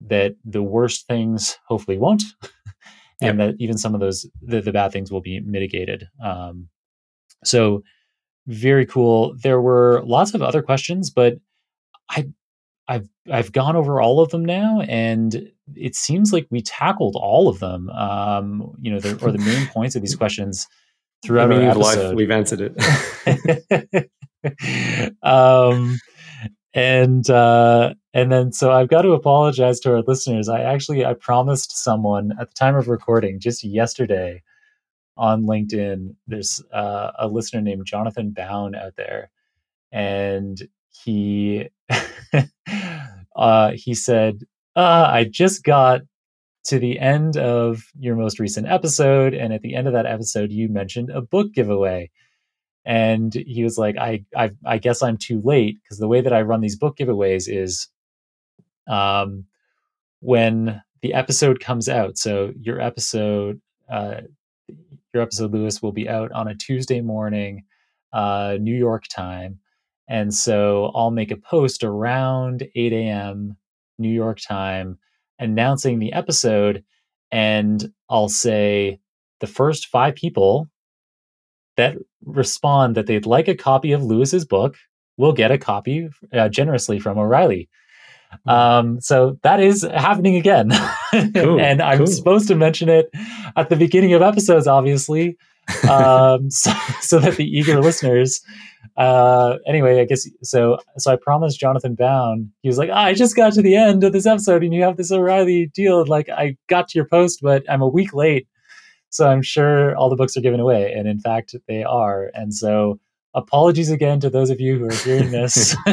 that the worst things hopefully won't, and yep. that even some of those the, the bad things will be mitigated. Um, so very cool. There were lots of other questions, but I I've I've gone over all of them now, and it seems like we tackled all of them. Um, you know, the, or the main points of these questions throughout the our episode. Life, we've answered it. um, and uh, and then so I've got to apologize to our listeners. I actually I promised someone at the time of recording just yesterday on LinkedIn. There's uh, a listener named Jonathan Bown out there, and he uh, he said, uh, "I just got to the end of your most recent episode, and at the end of that episode, you mentioned a book giveaway." And he was like i i, I guess i'm too late. Because the way that i run these book giveaways is um when the episode comes out so your episode uh your episode lewis will be out on a tuesday morning uh new york time. And so i'll make a post around 8 a.m new york time announcing the episode and i'll say the first five people that respond that they'd like a copy of Lewis's book will get a copy uh, generously from O'Reilly. Hmm. Um, so that is happening again. Cool, and I'm cool. supposed to mention it at the beginning of episodes, obviously, um, so, so, that the eager listeners. Uh, anyway, I guess so. So I promised Jonathan Bown. He was like, oh, "I just got to the end of this episode, and you have this O'Reilly deal. Like, I got to your post, but I'm a week late." So I'm sure all the books are given away. And in fact, they are. And so apologies again to those of you who are hearing this.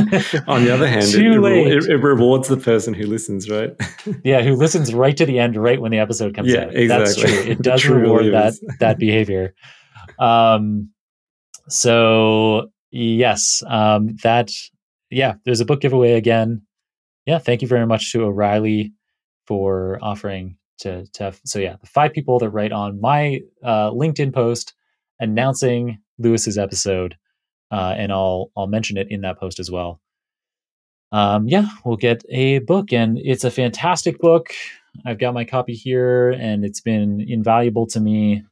On the other hand, Too it, it, it, rewards the person who listens, right? yeah, who listens right to the end, right when the episode comes yeah, out. Exactly. That's true. It does reward that that behavior. Um, so yes, um, that yeah, there's a book giveaway again. Yeah, thank you very much to O'Reilly for offering to to have, so yeah the five people that write on my uh, linkedin post announcing lewis's episode uh, and i'll i'll mention it in that post as well. Um, yeah we'll get a book and it's a fantastic book. I've got my copy here and it's been invaluable to me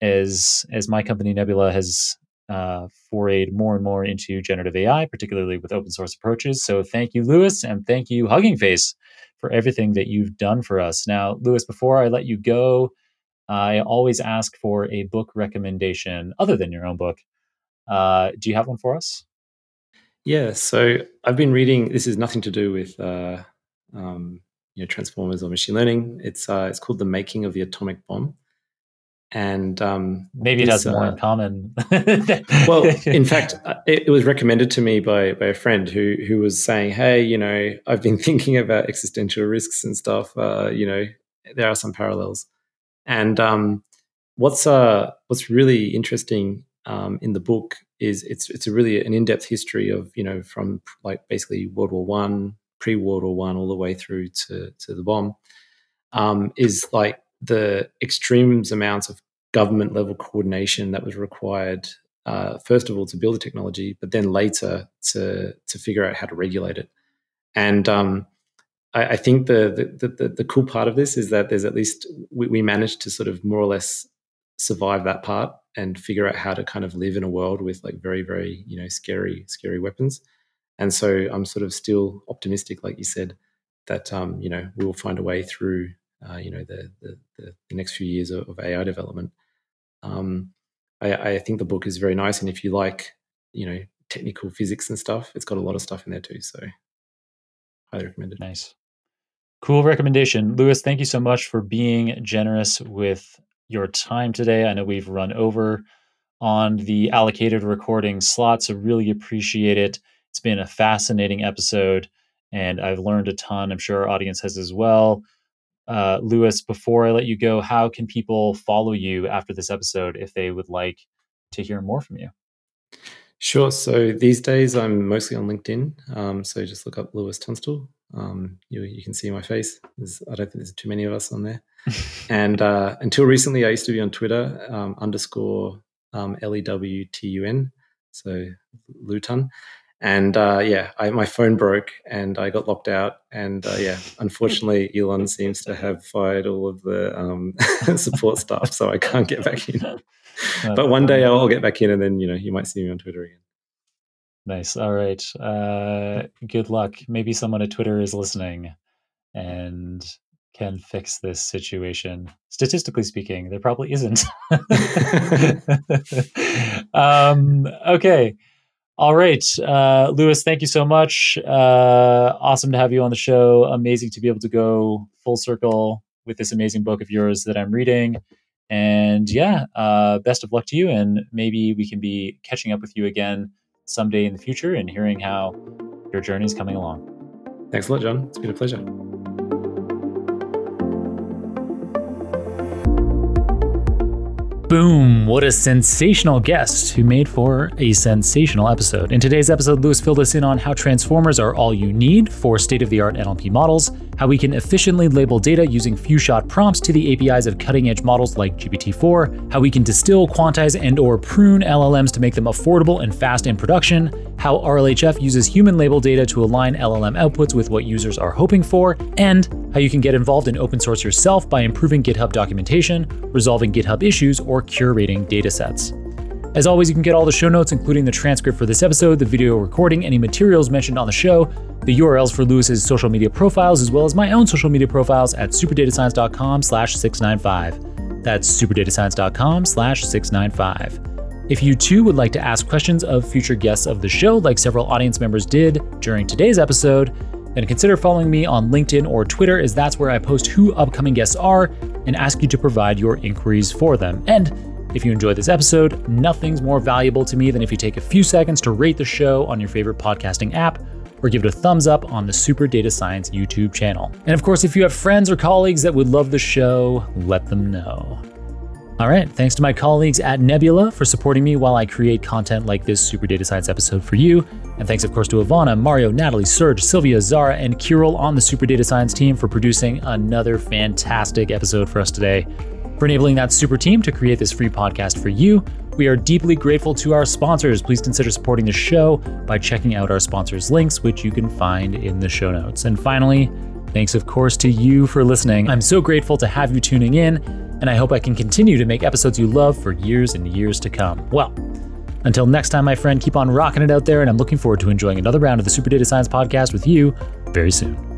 as as my company nebula has uh, forayed more and more into generative ai particularly with open source approaches. So thank you lewis and thank you hugging face for everything that you've done for us. Now, Lewis, before I let you go, I always ask for a book recommendation other than your own book. Uh, do you have one for us? Yeah, so I've been reading. This is nothing to do with uh, um, you know transformers or machine learning. It's uh, it's called "The Making of the Atomic Bomb," and um, maybe it has more in uh, common. well, in fact, uh, it, it, was recommended to me by by a friend who who was saying, "Hey, you know, I've been thinking about existential risks and stuff. Uh, you know, there are some parallels." And um, what's uh, what's really interesting um, in the book is it's it's a really an in depth history of you know from like basically World War One, pre World War One, all the way through to to the bomb. Um, is like the extremes amounts of government level coordination that was required uh, first of all to build the technology, but then later to to figure out how to regulate it. And um, I, I, think the, the, the the cool part of this is that there's at least we, we, managed to sort of more or less survive that part and figure out how to kind of live in a world with like very very you know scary scary weapons. And so I'm sort of still optimistic, like you said, that um, you know we will find a way through uh, you know the, the, the next few years of, of AI development. Um, I, I, think the book is very nice, and if you like you know technical physics and stuff. It's got a lot of stuff in there too. So highly recommended. Nice. Cool recommendation. Lewis, thank you so much for being generous with your time today. I know we've run over on the allocated recording slot, so really appreciate it. It's been a fascinating episode, and I've learned a ton. I'm sure our audience has as well. Uh, Lewis, before I let you go, how can people follow you after this episode if they would like to hear more from you? Sure. So these days I'm mostly on LinkedIn. Um, so just look up Lewis Tunstall. Um, you, you can see my face. There's, I don't think there's too many of us on there. and uh, until recently, I used to be on Twitter um, underscore um, L E W T U N. So Lewtun. And uh, yeah, I, my phone broke and I got locked out. And uh, yeah, unfortunately, Elon seems to have fired all of the um, support staff, so I can't get back in. but one day I'll get back in, and then you know you might see me on Twitter again. Nice. All right. Uh, good luck. Maybe someone at Twitter is listening and can fix this situation. Statistically speaking, there probably isn't. um, okay. All right. Uh, Lewis, thank you so much. Uh, awesome to have you on the show. Amazing to be able to go full circle with this amazing book of yours that I'm reading. And yeah, uh, best of luck to you. And maybe we can be catching up with you again someday in the future and hearing how your journey is coming along. Thanks a lot, Jon. It's been a pleasure. Boom! What a sensational guest who made for a sensational episode. In today's episode, Lewis filled us in on how transformers are all you need for state of the art NLP models, how we can efficiently label data using few shot prompts to the APIs of cutting edge models like GPT-4, how we can distill, quantize, and or prune LLMs to make them affordable and fast in production, how RLHF uses human label data to align LLM outputs with what users are hoping for, and how you can get involved in open source yourself by improving GitHub documentation, resolving GitHub issues, or curating datasets. As always, you can get all the show notes, including the transcript for this episode, the video recording, any materials mentioned on the show, the URLs for Lewis's social media profiles, as well as my own social media profiles at superdatascience.com slash 695. That's superdatascience.com slash 695. If you too would like to ask questions of future guests of the show, like several audience members did during today's episode, then consider following me on LinkedIn or Twitter, as that's where I post who upcoming guests are and ask you to provide your inquiries for them. And if you enjoyed this episode, nothing's more valuable to me than if you take a few seconds to rate the show on your favorite podcasting app or give it a thumbs up on the Super Data Science YouTube channel. And of course, if you have friends or colleagues that would love the show, let them know. All right, thanks to my colleagues at Nebula for supporting me while I create content like this Super Data Science episode for you. And thanks, of course, to Ivana, Mario, Natalie, Serge, Sylvia, Zara, and Kirill on the Super Data Science team for producing another fantastic episode for us today. For enabling that super team to create this free podcast for you, we are deeply grateful to our sponsors. Please consider supporting the show by checking out our sponsors' links, which you can find in the show notes. And finally, thanks, of course, to you for listening. I'm so grateful to have you tuning in and I hope I can continue to make episodes you love for years and years to come. Well, until next time, my friend, keep on rocking it out there, and I'm looking forward to enjoying another round of the Super Data Science podcast with you very soon.